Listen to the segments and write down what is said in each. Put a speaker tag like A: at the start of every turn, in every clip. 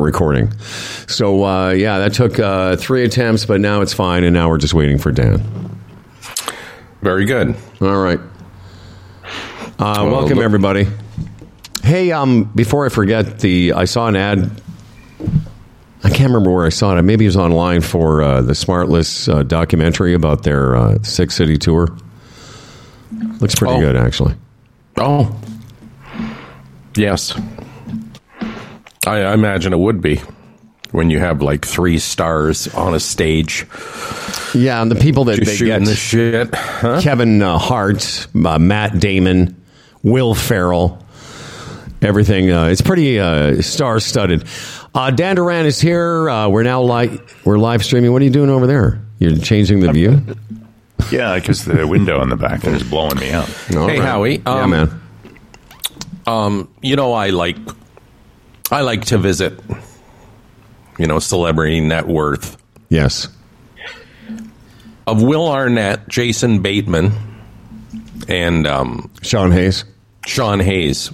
A: recording. So uh, yeah, that took uh, three attempts, but now it's fine, and now we're just waiting for Dan.
B: Very good.
A: All right. Uh,
B: Well,
A: welcome
B: look-
A: everybody. Hey, um, before I forget, the I saw an ad. I can't remember where I saw it. Maybe it was online for uh, the Smartless uh, documentary about their uh, six city tour. Looks pretty
B: Oh.
A: good, actually.
B: Oh, yes. I, I imagine it would be when you have like three stars on a stage
A: Yeah, and the people that
B: just
A: they
B: shooting
A: get
B: the shit. Huh?
A: Kevin uh, Hart, uh, Matt Damon, Will Ferrell, everything. Uh, it's pretty uh, star studded. Uh, Dan Duran is here. Uh, we're now live. We're live streaming. What are you doing over there? You're changing the view.
C: Yeah, because the window in the back there is blowing me out.
A: All
B: Hey, Howie,
A: yeah,
B: um,
A: man.
B: Um, you know, I like I like to visit. You know, celebrity net worth
A: Yes.
B: of Will Arnett, Jason Bateman, and um,
A: Sean Hayes.
B: Sean Hayes.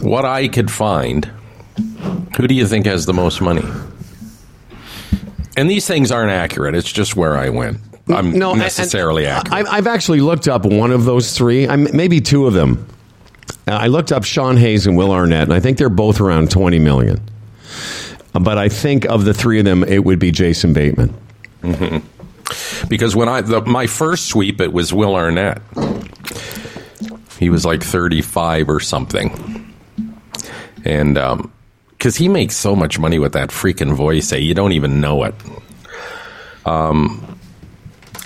B: What I could find, who do you think has the most money? And these things aren't accurate. It's just where I went. I'm
A: and-
B: necessarily
A: and
B: accurate.
A: I, I've actually looked up one of those three. I'm, maybe two of them. Uh, I looked up Sean Hayes and Will Arnett, and I think they're both around 20 million. But I think of the three of them, it would be Jason Bateman.
B: because when I the, my first sweep, it was Will Arnett. He was like 35 or something, and because he makes so much money with that freaking voice, eh, you don't even know it. Um,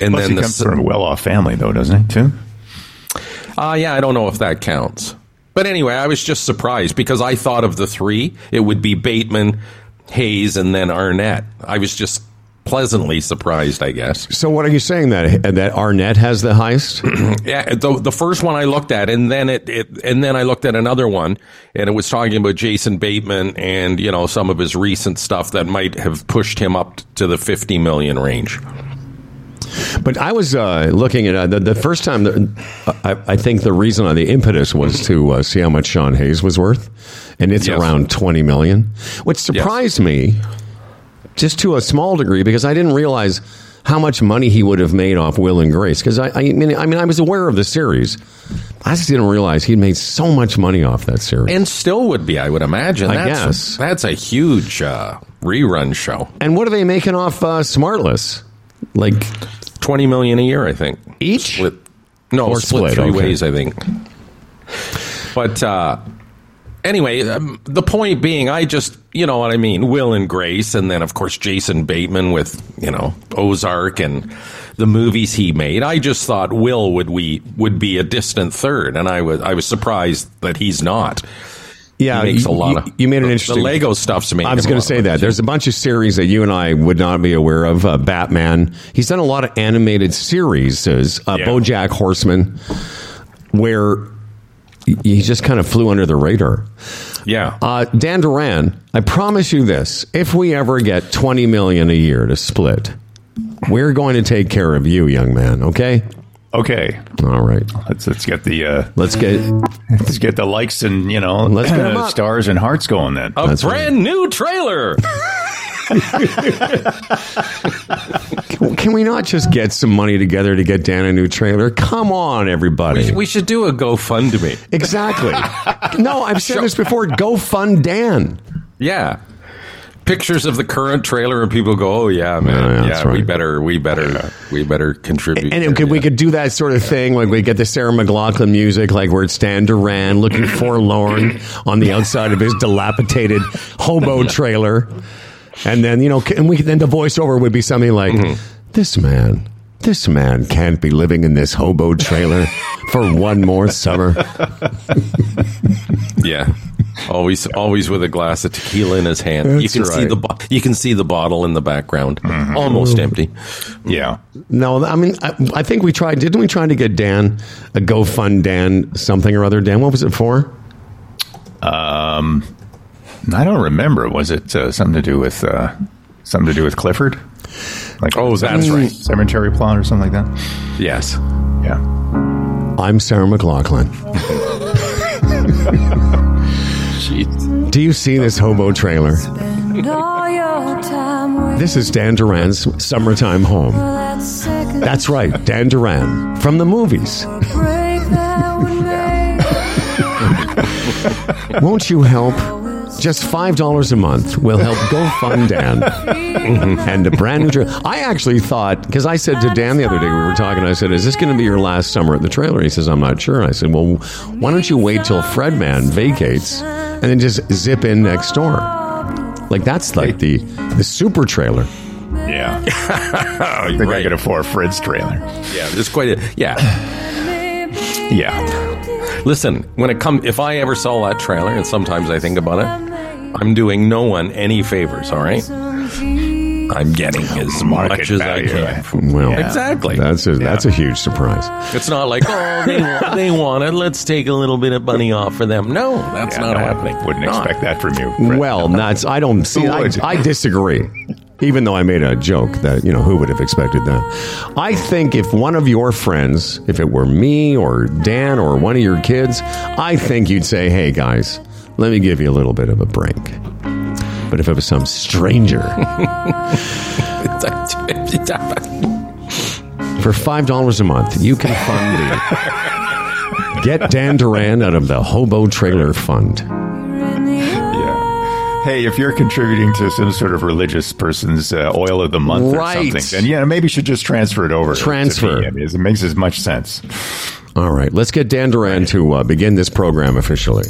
B: and
C: Plus,
B: then
C: he
B: the,
C: comes from a well-off family, though, doesn't he? Too.
B: Uh, yeah, I don't know if that counts. But anyway, I was just surprised because I thought of the three, it would be Bateman, Hayes, and then Arnett. I was just pleasantly surprised, I guess.
A: So what are you saying that that Arnett has the highest?
B: Yeah, the, the first one I looked at, and then it, it, and then I looked at another one, and it was talking about Jason Bateman and you know some of his recent stuff that might have pushed him up to the fifty million range.
A: But I was uh, looking at uh, the, the first time. That, I, I think the reason, uh, the impetus was to uh, see how much Sean Hayes was worth, and it's
B: Yes.
A: around 20 million, which surprised me, just to a small degree, because I didn't realize how much money he would have made off Will and Grace. Because I, I mean, I mean, I was aware of the series, I just didn't realize he'd made so much money off that series.
B: And still would be, I would imagine.
A: I
B: that's,
A: guess.
B: that's a huge uh, rerun show.
A: And what are they making off uh, Smartless? Like
B: Twenty million a year, I think.
A: each?
B: Split. No,
A: Or
B: split,
A: split,
B: three
A: okay.
B: ways, I think. But uh, anyway, um, the point being, I just, you know what I mean, Will and Grace, and then of course Jason Bateman with, you know, Ozark and the movies he made. I just thought Will would we would be a distant third, and I was I was surprised that he's not.
A: Yeah,
B: He makes
A: you,
B: a lot of
A: you made an interesting.
B: The Lego stuff's made.
A: I was going to say that. There's a bunch of series that you and I would not be aware of. Uh, Batman. He's done a lot of animated series. Uh,
C: Yeah.
A: BoJack Horseman, where he just kind of flew under the radar.
B: yeah.
A: Uh, Dan Duran, I promise you this: if we ever get 20 million a year to split, we're going to take care of you, young man. Okay.
C: Okay,
A: All right.
C: let's let's get the uh,
A: Let's get.
C: let's get the likes and you know
A: Let's get 'em up.
C: stars and hearts going. Then
B: a
A: that's
B: brand new trailer.
A: Can we not just get some money together to get Dan a new trailer? Come on, everybody.
B: we should do a GoFundMe.
A: Exactly. no, I've said this before. Go fund Dan.
B: Yeah. Pictures of the current trailer and people go, "Oh yeah, man.
A: Yeah,
B: Yeah,
A: that's
B: we better we better we better contribute."
A: And could, we could do that sort of thing, like we get the Sarah McLachlan music, like where it's Dan Duran looking forlorn on the outside of his dilapidated hobo trailer, and then you know, and we then the voiceover would be something like, mm-hmm. "This man, this man can't be living in this hobo trailer for one more summer."
B: Yeah. Always always with a glass of tequila in his hand. you
A: That's
B: can see the bo- you can see the bottle in the background. Almost empty.
C: yeah,
A: No, I mean, I, I think we tried. Didn't we try to get Dan a Go Fund Dan something or other? Dan, what was it for?
C: Um, I don't remember. Was it uh, something to do with uh, something to do with Clifford? Like
B: Oh, that's right.
C: cemetery plot or something like that.
B: Yes.
C: Yeah,
A: I'm Sarah McLachlan. Do you see this hobo trailer? This is Dan Duran's summertime home. That's right, Dan Duran from the movies. Won't you help? Just five dollars a month will help Go Fund Dan and a brand new trailer. I actually thought because I said to Dan the other day we were talking. I said, "Is this going to be your last summer at the trailer?" He says, "I'm not sure." I said, "Well, why don't you wait till Fredman vacates and then just zip in next door?" Like that's like the the super trailer.
C: Yeah. I think I
B: Right.
C: could afford Fred's trailer.
B: Yeah, there's quite a yeah.
C: Yeah.
B: Listen, when it comes, if I ever saw that trailer, and sometimes I think about it, I'm doing no one any favors. All right, I'm getting as much as I can.
A: Well,
B: Exactly.
A: That's a that's a huge surprise.
B: It's not like oh they want, they want it. Let's take a little bit of money off for them. No, that's
C: Yeah,
B: not
C: no, I
B: happening.
C: Wouldn't
B: Not.
C: expect that from you. Fred.
A: Well, that's I don't see. I. I disagree. Even though I made a joke that you know who would have expected that. I think if one of your friends, if it were me or Dan or one of your kids, I think you'd say, "Hey guys, let me give you a little bit of a break." But if it was some stranger for five dollars a month, you can fund the Get Dan Duran out of the Hobo Trailer Fund.
C: Yeah. Hey, if you're contributing to some sort of religious person's uh, oil of the month
A: Right.
C: or something, then yeah, maybe you should just transfer it over. to
A: Transfer.
C: me. I mean, it makes as much sense.
A: All right, let's get Dan Duran to uh, begin this program officially.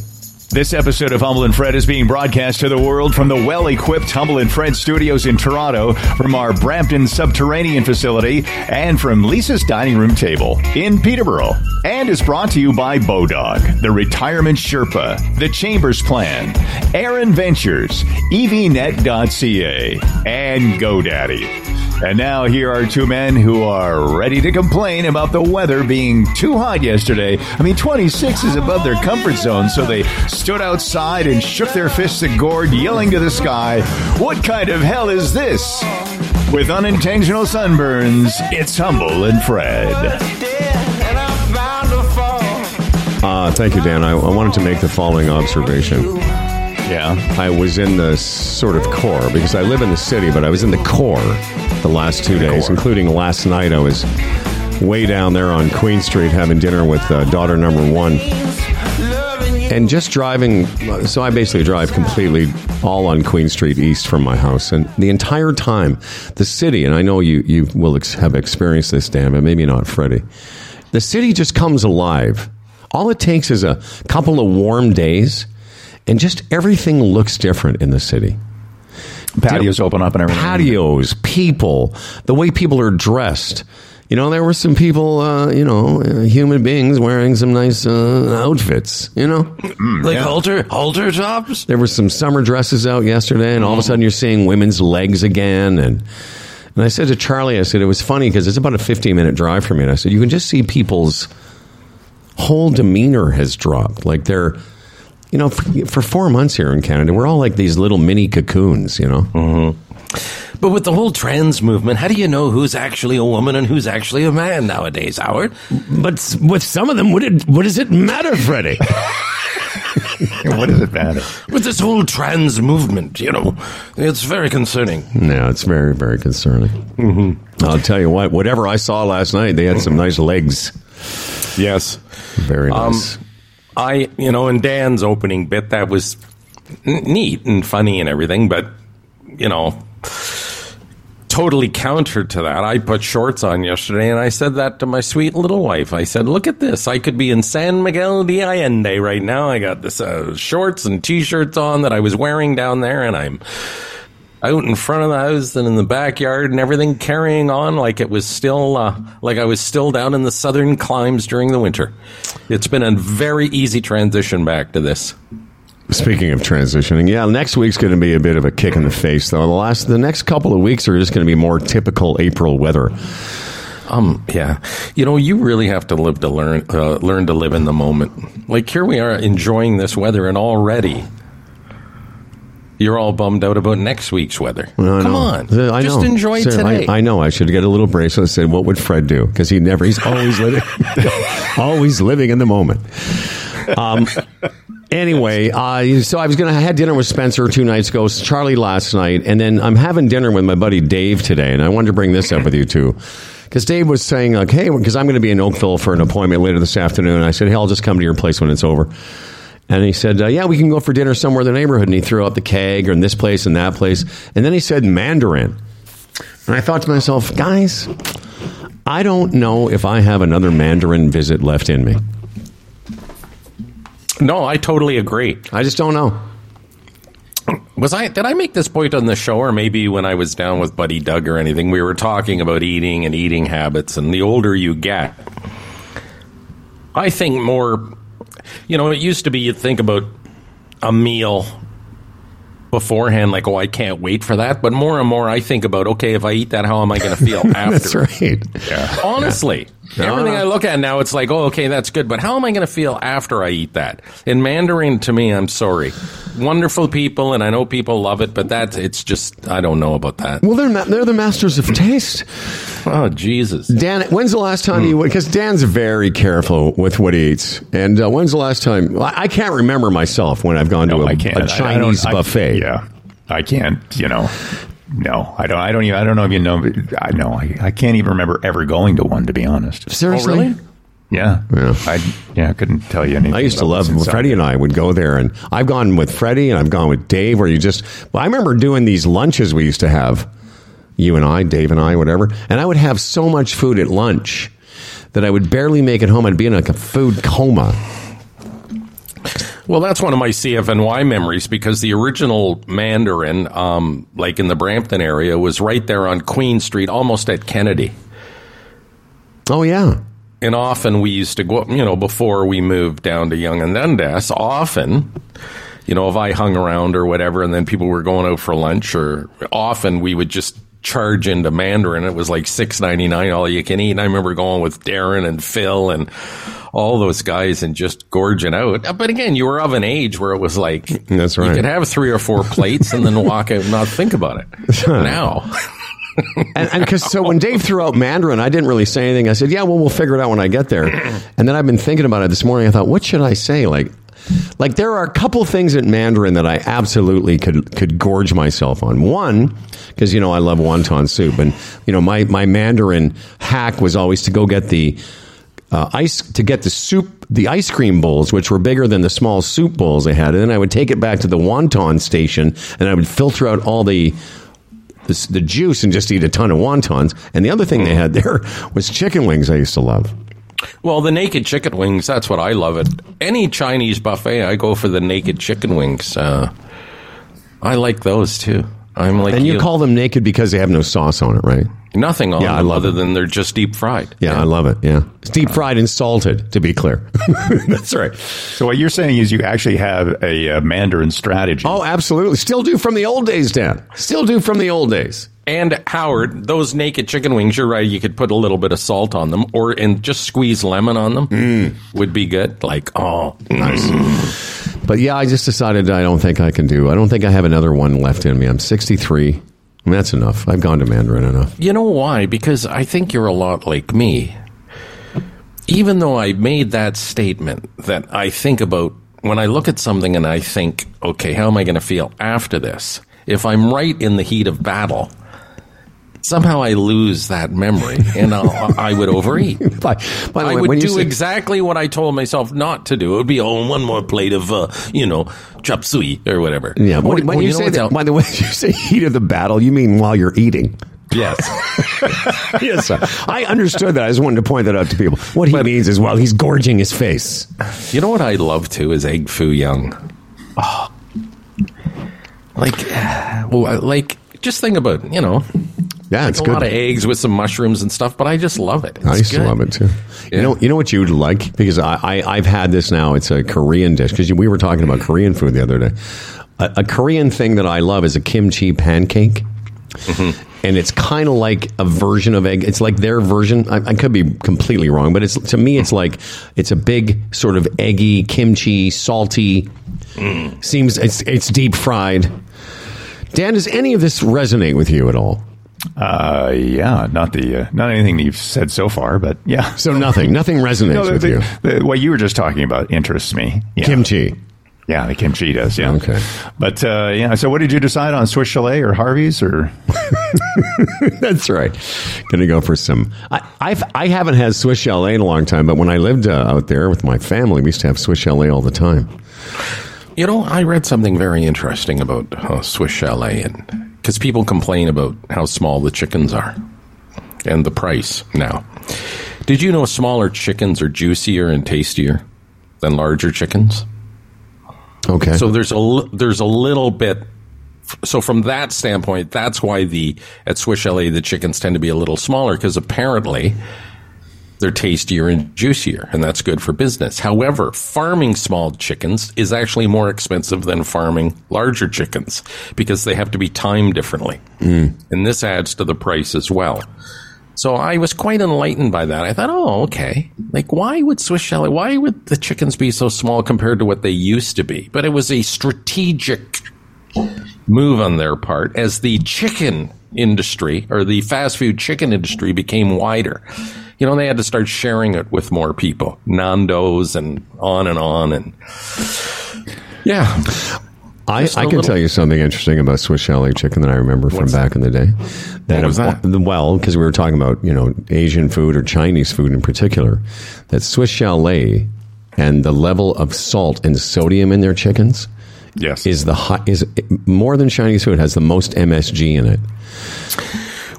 C: This episode of Humble and Fred is being broadcast to the world from the well equipped Humble and Fred studios in Toronto, from our Brampton subterranean facility, and from Lisa's dining room table in Peterborough. And is brought to you by Bodog, the Retirement Sherpa, the Chambers Plan, Aaron Ventures, EVNet.ca, and GoDaddy. And now here are two men who are ready to complain about the weather being too hot yesterday. I mean, 26 is above their comfort zone, so they stood outside and shook their fists at Gord, yelling to the sky, What kind of hell is this? With unintentional sunburns, it's Humble and Fred.
A: Uh, thank you, Dan. I, I wanted to make the following observation.
C: Yeah.
A: I was in the sort of core because I live in the city, but I was in the core the last two days,
C: core.
A: including last night. I was way down there on Queen Street having dinner with uh, daughter number one. And just driving, so I basically drive completely all on Queen Street East from my house. And the entire time, the city, and I know you, you will ex- have experienced this, Dan, but maybe not Freddie. The city just comes alive. All it takes is a couple of warm days, and just everything looks different in the city
C: Patios open up and everything.
A: patios, people, the way people are dressed. You know, there were some people, uh, you know, uh, human beings wearing some nice uh, outfits. You know,
B: like halter halter tops.
A: there were some summer dresses out yesterday, and all of a sudden you're seeing women's legs again. And and I said to Charlie, I said it was funny because it's about a 15 minute drive from me. And I said you can just see people's whole demeanor has dropped. Like they're, you know, for, for four months here in Canada, we're all like these little mini cocoons. You know.
B: But with the whole trans movement, how do you know who's actually a woman and who's actually a man nowadays, Howard?
A: But with some of them, what, it, what does it matter, Freddie?
C: what does it matter?
B: With this whole trans movement, you know, it's very concerning.
A: no, it's very, very concerning. Mm-hmm. I'll tell you what, whatever I saw last night, they had some nice legs.
B: Yes.
A: Very nice.
B: I, you know, in Dan's opening bit, that was neat and funny and everything, but, you know, totally counter to that. I put shorts on yesterday and I said that to my sweet little wife. I said, look at this. I could be in San Miguel de Allende right now. I got this uh, shorts and t-shirts on that I was wearing down there and I'm out in front of the house and in the backyard and everything carrying on like it was still uh, like I was still down in the southern climes during the winter. It's been a very easy transition back to this.
A: Speaking of transitioning, yeah, next week's going to be a bit of a kick in the face, though. The last, the next couple of weeks are just going to be more typical April weather.
B: Um, yeah, you know, you really have to live to learn, uh, learn to live in the moment. Like here we are enjoying this weather, and already you're all bummed out about next week's weather.
A: Know.
B: Come on,
A: I
B: just
A: know.
B: enjoy
A: Sir,
B: today.
A: I, I know. I should get a little bracelet that said, "What would Fred do?" Because he never. He's always living, always living in the moment. Um, Anyway, uh, so I was gonna I had dinner with Spencer two nights ago, Charlie last night, and then I'm having dinner with my buddy Dave today, and I wanted to bring this up with you too. Because Dave was saying, like, hey, because I'm going to be in Oakville for an appointment later this afternoon. And I said, hey, I'll just come to your place when it's over. And he said, uh, yeah, we can go for dinner somewhere in the neighborhood. And he threw out the keg or in this place and that place. And then he said Mandarin. And I thought to myself, guys, I don't know if I have another Mandarin visit left in me.
B: No, I totally agree.
A: I just don't know.
B: Was I did I make this point on the show or maybe when I was down with Buddy Doug or anything we were talking about eating and eating habits and the older you get I think more you know it used to be you'd think about a meal beforehand like oh I can't wait for that but more and more I think about okay if I eat that how am I going to feel after
A: That's right.
B: yeah. Honestly, everything I look at now, it's like, oh, okay, that's good, but how am I going to feel after I eat that? In Mandarin, to me, I'm sorry. Wonderful people, and I know people love it, but that it's just I don't know about that.
A: Well, they're, ma- they're the masters of taste.
B: Oh Jesus!
A: Dan, when's the last time you? Because Dan's very careful with what he eats. And uh, when's the last time? well, I can't remember myself when I've gone to
C: No,
A: a,
C: I can't.
A: a
C: I- I
A: Chinese
C: don't- I-
A: buffet.
C: yeah, I can't. You know, no, I don't. I don't even. I don't know if you know. but I know. I, I can't even remember ever going to one. To be honest.
A: Seriously?
B: Oh, really?
C: Yeah.
A: Yeah.
C: I yeah. I couldn't tell you anything.
A: I used to love
C: what's inside.
A: Freddie and I would go there, and I've gone with Freddie and I've gone with Dave. Where you just, well, I remember doing these lunches we used to have, you and I, Dave and I, whatever, and I would have so much food at lunch that I would barely make it home. I'd be in like a food coma.
B: Well, that's one of my CFNY memories because the original Mandarin, um, like in the Brampton area, was right there on Queen Street, almost at Kennedy.
A: Oh yeah,
B: And often we used to go, you know, before we moved down to Yonge and Dundas, often, you know, if I hung around or whatever, and then people were going out for lunch, or often we would just charge into Mandarin. It was like six ninety nine, all you can eat. And I remember going with Darren and Phil and all those guys and just gorging out. But again, you were of an age where it was like,
A: That's right.
B: You could have three or four plates and then walk out and not think about it. now.
A: and because so when Dave threw out Mandarin, I didn't really say anything. I said, "Yeah, well, we'll figure it out when I get there." And then I've been thinking about it this morning. I thought, what should I say? Like, like there are a couple things in Mandarin that I absolutely could could gorge myself on. One, because you know I love wonton soup, and you know my my Mandarin hack was always to go get the. Uh, ice to get the soup, the ice cream bowls, which were bigger than the small soup bowls they had, and then I would take it back to the wonton station, and I would filter out all the the, the juice and just eat a ton of wontons. And the other thing they had there was chicken wings. I used to love.
B: Well, the naked chicken wings, that's what I love it. Any Chinese buffet, I go for the naked chicken wings. Uh, I like those too. I'm like
A: And you call them naked because they have no sauce on it, right?
B: nothing on
A: Yeah, I
B: them
A: love
B: other
A: it.
B: than they're just deep fried.
A: Yeah, I love it. Yeah, it's deep fried and salted. To be clear, that's right.
C: So what you're saying is you actually have a, uh Mandarin strategy.
A: Oh, absolutely. Still do from the old days, Dan. Still do from the old days.
B: And Howard, those naked chicken wings, you're right. You could put a little bit of salt on them, or and just squeeze lemon on them
A: Mm.
B: would be good. Like, oh, nice.
A: But yeah, I just decided I don't think I can do. I don't think I have another one left in me. I'm 63. I mean, that's enough. I've gone to Mandarin enough.
B: You know why? Because I think you're a lot like me. Even though I made that statement that I think about when I look at something and I think, okay, how am I going to feel after this? If I'm right in the heat of battle, somehow I lose that memory and I'll, I would overeat.
A: By, by the
B: I
A: way,
B: would
A: when you
B: do
A: say-
B: exactly what I told myself not to do. It would be, oh, one more plate of, uh, you know, chop suey or whatever.
A: Yeah,
B: What-
A: when, when
B: well,
A: you, say that,
B: out-
A: by the way, you say heat of the battle, you mean while you're eating.
B: yes.
A: yes, sir. I understood that. I just wanted to point that out to people. What he means is, well, he's gorging his face.
B: You know what I love too is egg foo young. Oh. Like, well, like, just think about you know,
A: Yeah, it's
B: a
A: good.
B: lot of eggs with some mushrooms and stuff, but I just love it. It's
A: I used
B: good.
A: to love it too.
B: Yeah.
A: You know, you know what you would like because I, I I've had this now. It's a Korean dish because we were talking about Korean food the other day. A, a Korean thing that I love is a kimchi pancake.
B: Mm-hmm.
A: And it's kind of like a version of egg. It's like their version. I, I could be completely wrong, but it's to me, it's like it's a big sort of eggy, kimchi, salty.
B: Mm.
A: Seems it's it's deep fried. Dan, does any of this resonate with you at all?
C: Uh, yeah, not the uh, not anything that you've said so far, but yeah.
A: So nothing, nothing resonates
C: No, the-
A: with
C: the-
A: you.
C: the- what you were just talking about interests me. Yeah.
A: Kimchi.
C: Yeah, the kimchi does. Yeah.
A: Okay.
C: But uh, yeah. So, what did you decide on? Swiss Chalet or Harvey's or?
A: That's right. Gonna go for some. I I've, I haven't had Swiss Chalet in a long time, but when I lived uh, out there with my family, we used to have Swiss Chalet all the time.
B: You know, I read something very interesting about uh, Swiss Chalet, and because people complain about how small the chickens are and the price now. Did you know smaller chickens are juicier and tastier than larger chickens?
A: Okay.
B: So there's a there's a little bit. So from that standpoint, that's why the at Swiss Chalet the chickens tend to be a little smaller because apparently they're tastier and juicier, and that's good for business. However, farming small chickens is actually more expensive than farming larger chickens because they have to be timed differently, mm. and this adds to the price as well. So I was quite enlightened by that. I thought, oh, okay. Like, why would Swiss Chalet, why would the chickens be so small compared to what they used to be? But it was a strategic move on their part as the chicken industry or the fast food chicken industry became wider. You know, they had to start sharing it with more people, Nando's and on and on. And yeah,
A: I, I can
B: little-
A: tell you something interesting about Swiss Chalet chicken that I remember from back in the day. That,
B: What was that?
A: Well, because we were talking about you know Asian food or Chinese food in particular, that Swiss Chalet and the level of salt and sodium in their chickens
B: yes.
A: is the high, is more than Chinese food has the most MSG in it.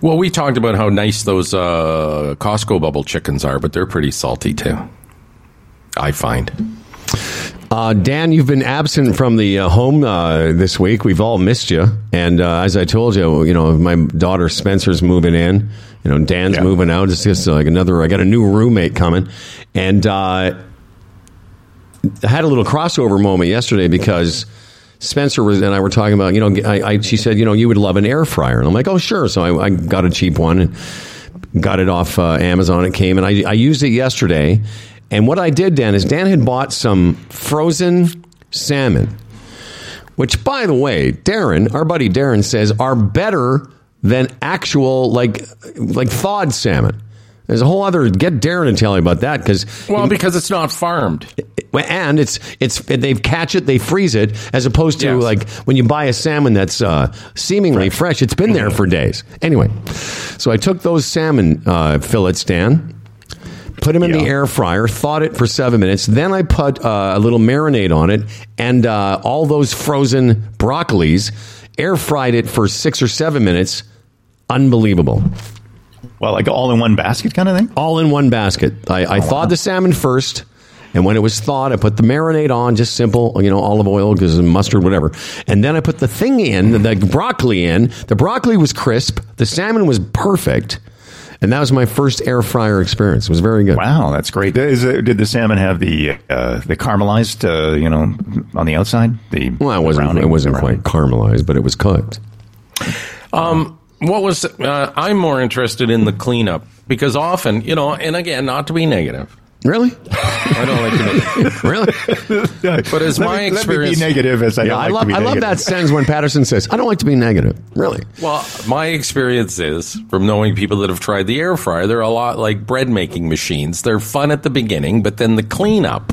B: Well, we talked about how nice those uh, Costco bubble chickens are, but they're pretty salty too. I find.
A: Uh, Dan, you've been absent from the uh, home uh, this week. We've all missed you, and uh, as I told you, you know, my daughter Spencer's moving in. You know, Dan's
C: Yeah.
A: moving out. It's just like another. I got a new roommate coming, and uh, I had a little crossover moment yesterday because Spencer was and I were talking about. You know, I, I she said, you know, you would love an air fryer, and I'm like, oh sure. So I, I got a cheap one and got it off uh, Amazon. It came, and I, I used it yesterday. And what I did, Dan, is Dan had bought some frozen salmon, which, by the way, Darren, our buddy Darren, says are better than actual like like thawed salmon. There's a whole other get Darren to tell you about that because
B: Well, because it's not farmed.
A: and it's it's they catch it, they freeze it, as opposed to
B: Yes.
A: like when you buy a salmon that's uh, seemingly fresh. It's been there for days. Anyway, so I took those salmon uh, fillets, Dan, put them in the air fryer, thawed it for seven minutes. Then I put uh, a little marinade on it, and uh, all those frozen broccolis, air fried it for six or seven minutes. Unbelievable
C: Well, like all in one basket kind of thing.
A: all in one basket. I, I thawed the salmon first, and when it was thawed, I put the marinade on, just simple, you know, olive oil, because mustard, whatever. And then I put the thing in, the broccoli in. The broccoli was crisp. The salmon was perfect. And that was my first air fryer experience. It was very good.
C: Wow, that's great. Is it, did the salmon have the uh, the caramelized, uh, you know, on the outside? The
A: Well, it wasn't,
C: browning
A: it wasn't
C: around?
A: quite caramelized, but it was cooked.
B: What was uh, I'm more interested in the cleanup because often, you know, and again, not to be negative.
A: Really?
B: I don't like to. Be, negative.
A: really?
B: But as
C: Let
B: my
C: me- let me
B: experience-
C: be negative as I,
A: Yeah, I
C: like
A: love,
C: to be
A: I love that sentence when Patterson says, I don't like to be negative. Really?
B: well, my experience is from knowing people that have tried the air fryer, they're a lot like bread making machines. They're fun at the beginning, but then the cleanup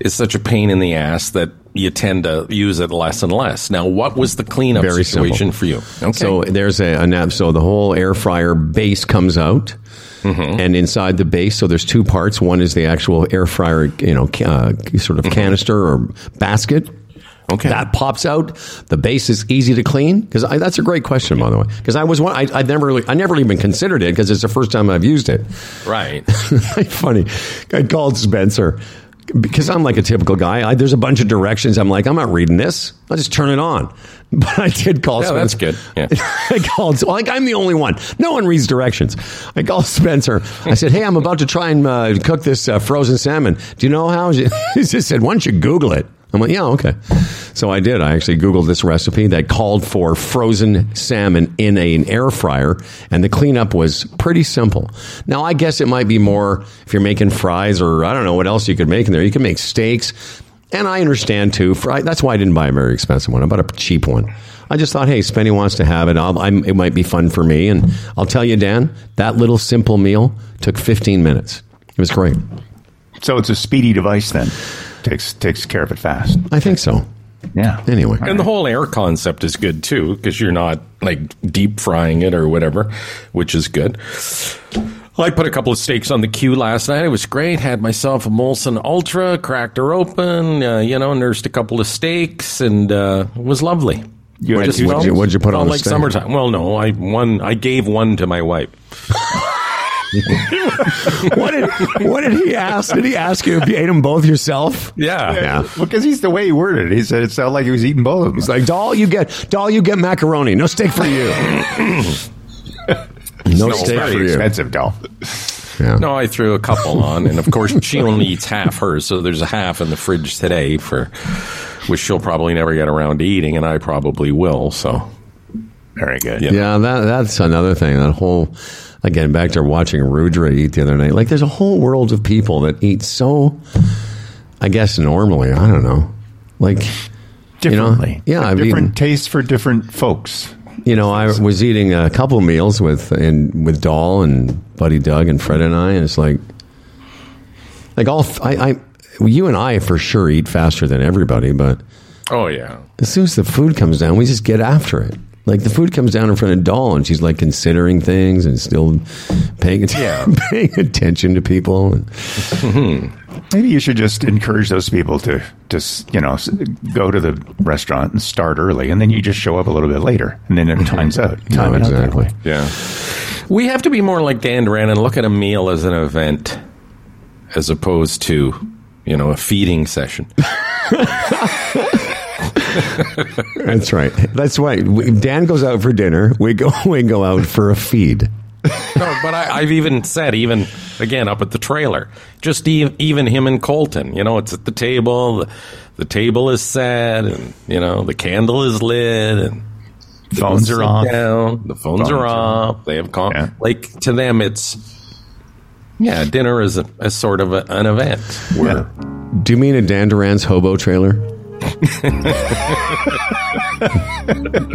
B: is such a pain in the ass that you tend to use it less and less. Now, what was the cleanup
A: Very
B: situation
A: simple.
B: for you? Okay.
A: So there's a, a nap. So the whole air fryer base comes out,
B: Mm-hmm.
A: and inside the base, so there's two parts. One is the actual air fryer, you know, uh, sort of canister or basket.
B: Mm-hmm. Okay.
A: That pops out. The base is easy to clean because that's a great question, by the way. Because I was one, I, I never, really, I never even considered it because it's the first time I've used it.
B: right.
A: Funny. I called Spencer because I'm like a typical guy. I, there's a bunch of directions. I'm like, I'm not reading this. I'll just turn it on. But I did call
B: Yeah, that's good. Yeah.
A: I called, like, I'm the only one. No one reads directions. I called Spencer. I said, Hey, I'm about to try and uh, cook this uh, frozen salmon. Do you know how? He just said, Why don't you Google it? I'm like, Yeah, okay. So I did. I actually Googled this recipe that called for frozen salmon in a- an air fryer, and the cleanup was pretty simple. Now, I guess it might be more if you're making fries or I don't know what else you could make in there. You can make steaks. And I understand too. Fry, that's why I didn't buy a very expensive one. I bought a cheap one. I just thought, hey, Spenny wants to have it. It might be fun for me. And I'll tell you, Dan, that little simple meal took 15 minutes. It was great.
C: So it's a speedy device then takes takes care of it fast.
A: I think so.
C: Yeah.
A: Anyway,
B: And the whole air concept is good too, because you're not like deep frying it or whatever, which is good. I put a couple of steaks on the queue last night. It was great. Had myself a Molson Ultra, cracked her open, uh, you know, nursed a couple of steaks, and uh, it was lovely.
C: You had
B: Just
C: two-
B: felt-
A: what'd you- what'd you put
B: felt
A: on the
B: like
A: steak?
B: summertime? Well, no, I one. I gave one to my wife.
A: what did what did he ask? Did he ask you if you ate them both yourself?
B: Yeah,
A: Yeah.
C: Because he's the way he worded it. He said it sounded like he was eating both of them.
A: He's like, doll, you get doll, you get macaroni. No steak for you. no
B: No,
A: steak for you.
C: expensive, doll.
A: Yeah.
B: No, I threw a couple on, and of course she only eats half hers, so there's a half in the fridge today for which she'll probably never get around to eating, and I probably will. So
C: Very good.
B: Yeah.
A: Yeah, that that's another thing. That whole again back to watching Rudra eat the other night. Like there's a whole world of people that eat so I guess normally. I don't know. Like
C: Differently.
A: You know, yeah, I've
C: different
A: eaten-
C: tastes for different folks.
A: you know, I was eating a couple meals with and with Doll and Buddy Doug and Fred and I, and it's like like all I, I you and I for sure eat faster than everybody, but
B: oh yeah,
A: as soon as the food comes down, we just get after it. Like the food comes down in front of Doll, and she's like considering things and still paying attention, paying attention to people. And,
C: Maybe you should just encourage those people to just, you know, go to the restaurant and start early, and then you just show up a little bit later, and then it mm-hmm. times out. Time it out that
A: exactly.
C: way.
B: yeah. We have to be more like Dan Duran and look at a meal as an event, as opposed to you know a feeding session.
A: That's right. That's right. We- Dan goes out for dinner. We go. We go out for a feed.
B: No, but I, I've even said, even again up at the trailer, just e- even him and Colton. You know, it's at the table. The, the table is set, and you know the candle is lit, and they
C: Phones are off.
B: Down, the phones,
C: Phones
B: are
C: are
B: off. They have con-
C: Yeah.
B: like to them, it's yeah, dinner is a, a sort of a, an event. Where
A: Do you mean a Dan Duran's hobo trailer?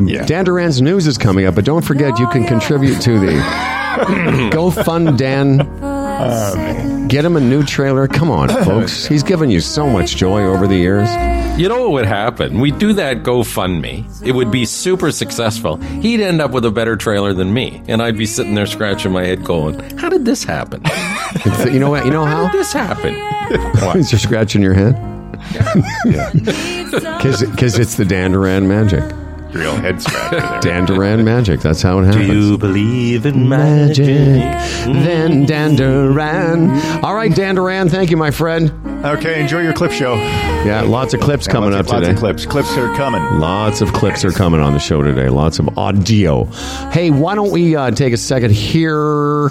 C: Yeah.
A: Dan Duran's news is coming up, but don't forget you can contribute to the Go Fund Dan. Oh, Get him a new trailer. Come on, folks. He's given you so much joy over the years.
B: You know what would happen? We do that GoFundMe. It would be super successful. He'd end up with a better trailer than me, and I'd be sitting there scratching my head, going, "How did this happen?
A: You know what? You know
B: How
A: how?
B: did this happen?"
A: Is you're scratching your head? Because it's the Dan Duran magic.
C: Real head scratcher there.
A: Dan Duran magic. That's how it happens.
B: Do you believe in
A: magic. Then Dan Duran. All right, Dan Duran. Thank you, my friend.
C: Okay, enjoy your clip show.
A: Yeah, lots of clips coming
C: lots
A: up
C: of, lots
A: today.
C: of clips. Clips are coming.
A: Lots of clips are coming on the show today. Lots of audio. Hey, why don't we uh, take a second here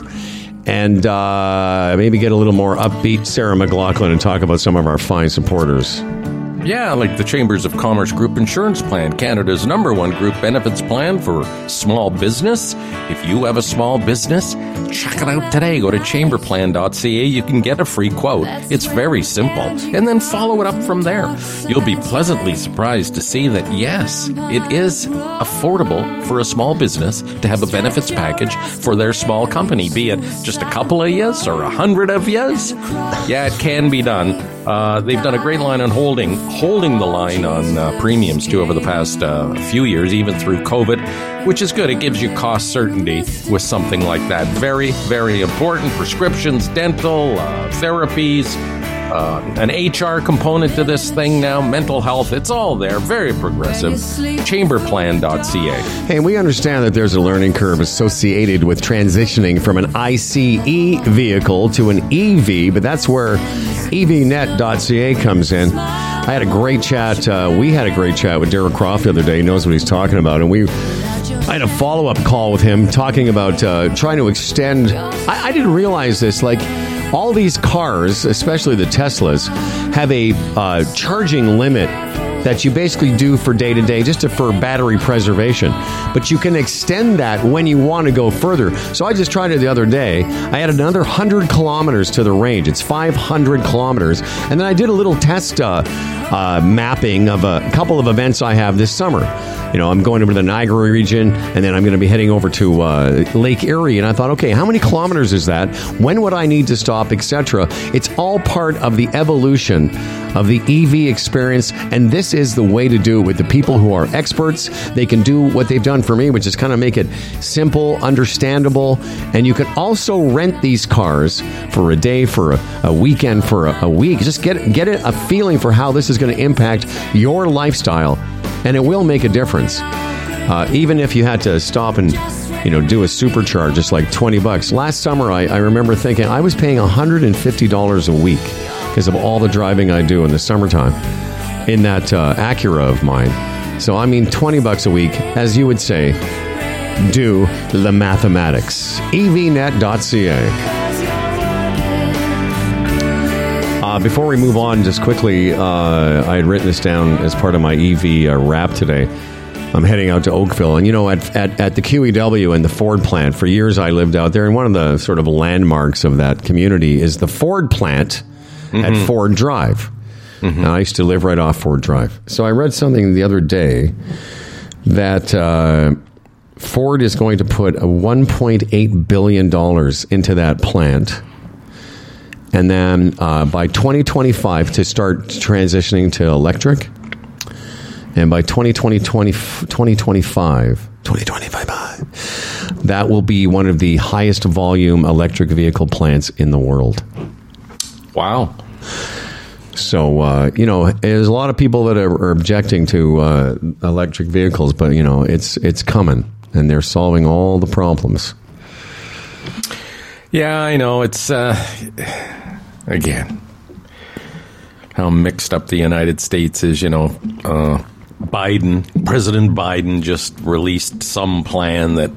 A: and uh, maybe get a little more upbeat Sarah McLachlan and talk about some of our fine supporters.
B: Yeah, like the Chambers of Commerce Group Insurance Plan, Canada's number one group benefits plan for small business. If you have a small business, check it out today. Go to chamberplan.ca. You can get a free quote. It's very simple. And then follow it up from there. You'll be pleasantly surprised to see that, yes, it is affordable for a small business to have a benefits package for their small company, be it just a couple of yous or a hundred of yous. Yeah, it can be done. Uh, they've done a great line on holding, holding the line on uh, premiums too over the past uh, few years, even through COVID, which is good. It gives you cost certainty with something like that. Very, very important. Prescriptions, dental, uh, therapies, uh, an HR component to this thing now, mental health. It's all there. Very progressive. Chamberplan.ca.
A: Hey, we understand that there's a learning curve associated with transitioning from an ICE vehicle to an EV, but that's where evnet.ca comes in. I had a great chat. Uh, we had a great chat with Derek Croft the other day. He knows what he's talking about, and we. I had a follow up call with him talking about uh, trying to extend. I, I didn't realize this. Like, all these cars, especially the Teslas, have a uh, charging limit that you basically do for day to day, just for battery preservation. But you can extend that when you want to go further. So I just tried it the other day. I added another 100 kilometers to the range. It's 500 kilometers. And then I did a little test uh, uh, mapping of a couple of events I have this summer. You know, I'm going over to the Niagara region, and then I'm going to be heading over to uh, Lake Erie. And I thought, okay, how many kilometers is that? When would I need to stop, etc. It's all part of the evolution of the EV experience, and this is the way to do it with the people who are experts. They can do what they've done for me, which is kind of make it simple, understandable, and you can also rent these cars for a day, for a, a weekend, for a, a week. Just get get it a feeling for how this is going to impact your lifestyle, and it will make a difference. Uh, even if you had to stop and you know do a supercharge, it's like twenty bucks. Last summer, I, I remember thinking I was paying hundred and fifty dollars a week because of all the driving I do in the summertime in that uh, Acura of mine. So I mean, twenty bucks a week, as you would say. Do the mathematics. evnet.ca. Uh, before we move on, just quickly, uh, I had written this down as part of my EV uh, wrap today. I'm heading out to Oakville, and you know, at, at, at the QEW and the Ford plant, for years I lived out there, and one of the sort of landmarks of that community is the Ford plant at Ford Drive. Now, I used to live right off Ford Drive. So I read something the other day that uh, Ford is going to put $1.8 billion into that plant. And then uh, by 2025 to start transitioning to electric. And by 2020, 20, 2025, 2025, that will be one of the highest volume electric vehicle plants in the world.
B: Wow.
A: So uh, you know, there's a lot of people that are, are objecting to uh, electric vehicles, but you know, it's it's coming, and they're solving all the problems.
B: Yeah, I know. It's uh, again how mixed up the United States is. You know, uh, Biden, President Biden, just released some plan that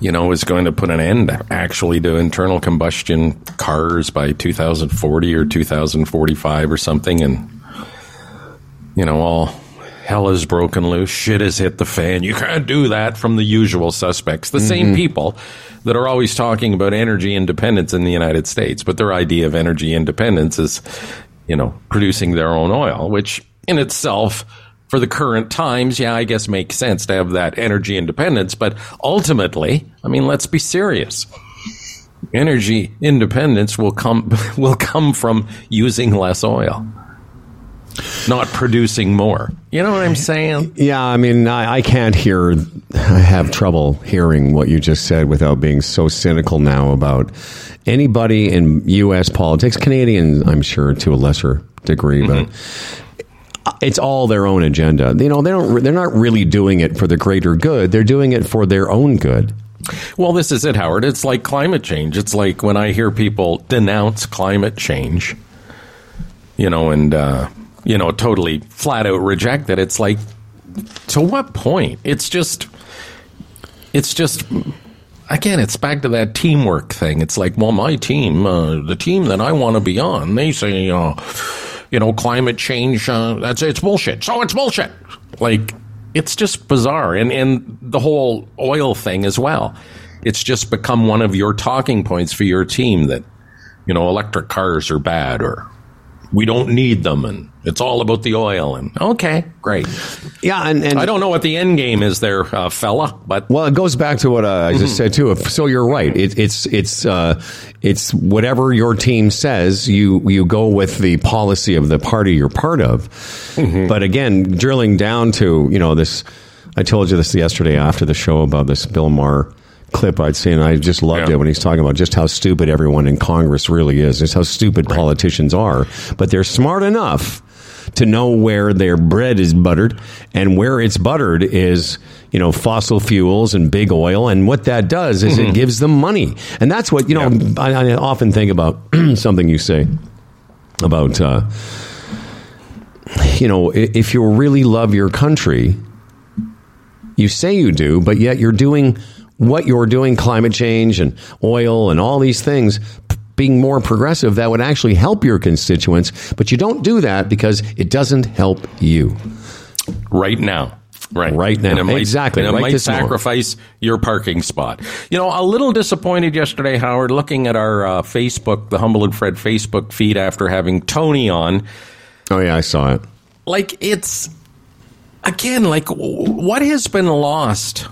B: you know is going to put an end actually to internal combustion cars by 2040 or 2045 or something, and you know all. Hell has broken loose. Shit has hit the fan. You can't do that from the usual suspects. The same mm-hmm. people that are always talking about energy independence in the United States, but their idea of energy independence is, you know, producing their own oil, which in itself, for the current times, yeah, I guess makes sense to have that energy independence. But ultimately, I mean, let's be serious. Energy independence will come will come from using less oil, not producing more. You know what I'm saying?
A: Yeah, I mean, I, I can't hear. I have trouble hearing what you just said without being so cynical now about anybody in U.S. politics, Canadian, I'm sure to a lesser degree, but it's all their own agenda. You know, they don't. They're not really doing it for the greater good. They're doing it for their own good.
B: Well, this is it, Howard. It's like climate change. It's like when I hear people denounce climate change, you know, and, uh, you know, totally flat out reject it. It's like, to what point? It's just, it's just, again, it's back to that teamwork thing. It's like, well, my team, uh, the team that I want to be on, they say, uh, you know, climate change, uh, that's, it's bullshit. So it's bullshit. Like, it's just bizarre. And, and the whole oil thing as well. It's just become one of your talking points for your team that, you know, electric cars are bad or we don't need them and it's all about the oil and okay, great.
A: Yeah, and, and
B: I don't know what the end game is there, uh, fella, but
A: Well, it goes back to what uh, I just said too. If- So you're right. It, it's it's uh, it's whatever your team says. You you go with the policy of the party you're part of. But again, drilling down to you know this. I told you this yesterday after the show about this Bill Maher clip I'd seen. I just loved
B: Yeah.
A: it when he's talking about just how stupid everyone in Congress really is. Just how stupid politicians are. But they're smart enough to know where their bread is buttered and where it's buttered is you know fossil fuels and big oil and what that does is it gives them money and that's what you know I, I often think about something you say about uh, you know if you really love your country you say you do but yet you're doing what you're doing climate change and oil and all these things, being more progressive that would actually help your constituents but you don't do that because it doesn't help you
B: right now. Right.
A: Right now.
B: And it might,
A: Exactly.
B: And it
A: Right
B: might
A: moment.
B: sacrifice your parking spot. You know, a little disappointed yesterday, Howard, looking at our uh, Facebook, the Humble and Fred Facebook feed after having Tony on.
A: Oh yeah, I saw it.
B: Like it's again, like what has been lost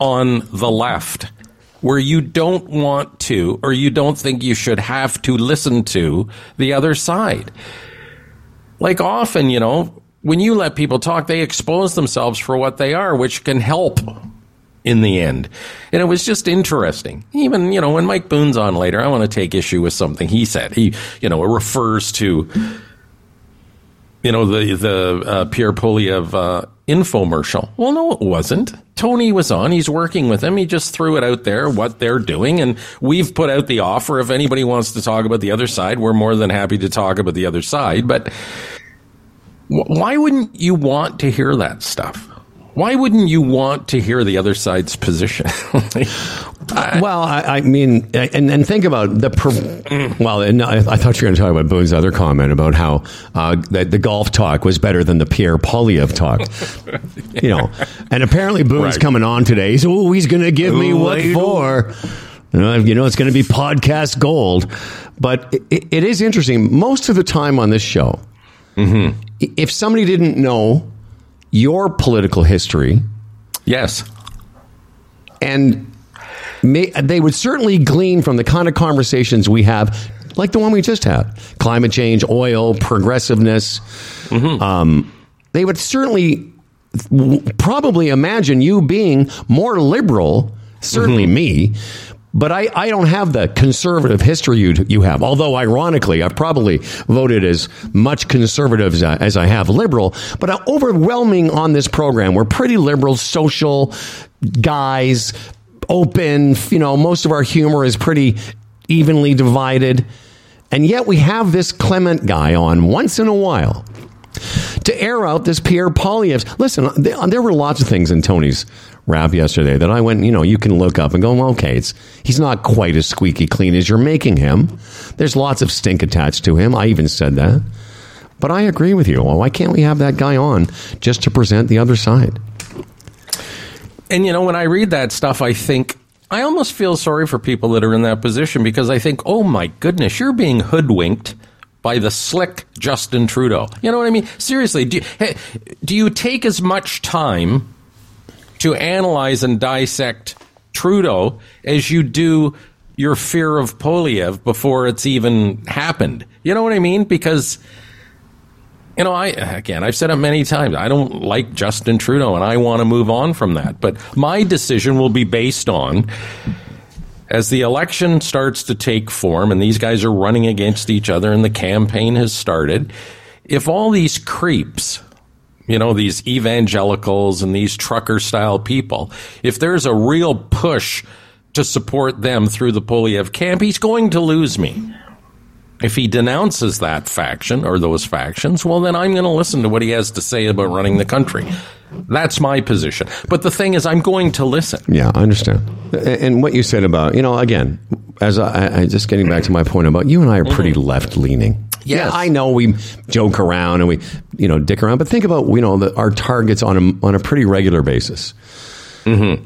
B: on the left where you don't want to or you don't think you should have to listen to the other side. Like often, you know, when you let people talk, they expose themselves for what they are, which can help in the end. And it was just interesting. Even, you know, when Mike Boone's on later, I want to take issue with something he said. He, you know, it refers to, you know, the, the uh, Pierre Poilievre uh, infomercial. Well, no, it wasn't. Tony was on. He's working with him. He just threw it out there, what they're doing. And we've put out the offer. If anybody wants to talk about the other side, we're more than happy to talk about the other side. But why wouldn't you want to hear that stuff? Why wouldn't you want to hear the other side's position?
A: well, I, I, mean, and, and think about the. Per, well, and I, I, thought you were going to talk about Boone's other comment about how uh, that the golf talk was better than the Pierre Poilievre talk. you know, and apparently Boone's right. coming on today. So oh, he's going to give me what for. You know, you know, it's going to be podcast gold. But it, it is interesting. Most of the time on this show, mm-hmm. if somebody didn't know your political history.
B: Yes.
A: And may, they would certainly glean from the kind of conversations we have, like the one we just had climate change, oil, progressiveness. Mm-hmm. Um, they would certainly w- probably imagine you being more liberal, certainly mm-hmm. me, but I, I don't have the conservative history you, you have. Although, ironically, I've probably voted as much conservative as I, as I have liberal. But overwhelming on this program, we're pretty liberal, social guys, open. You know, most of our humor is pretty evenly divided. And yet we have this Clement guy on once in a while to air out this Pierre Poilievre. Listen, there were lots of things in Tony's rap yesterday that I went, you know, you can look up and go, well, okay, it's he's not quite as squeaky clean as you're making him. There's lots of stink attached to him. I even said that. But I agree with you. Well, why can't we have that guy on just to present the other side?
B: And you know, when I read that stuff, I think I almost feel sorry for people that are in that position because I think, oh my goodness, you're being hoodwinked by the slick Justin Trudeau. You know what I mean? Seriously, do you, hey, do you take as much time to analyze and dissect Trudeau as you do your fear of Poilievre before it's even happened. You know what I mean? Because you know, I again, I've said it many times. I don't like Justin Trudeau, and I want to move on from that. But my decision will be based on as the election starts to take form, and these guys are running against each other, and the campaign has started. If all these creeps you know, these evangelicals and these trucker style people, if there's a real push to support them through the Poilievre camp, he's going to lose me. If he denounces that faction or those factions, well, then I'm going to listen to what he has to say about running the country. That's my position. But the thing is, I'm going to listen.
A: Yeah, I understand. And what you said about, you know, again, as I, I just getting back to my point about you and I are pretty mm-hmm. left leaning.
B: Yes.
A: Yeah, I know we joke around and we, you know, dick around, but think about, you know, the, our targets on a, on a pretty regular basis. Mm-hmm.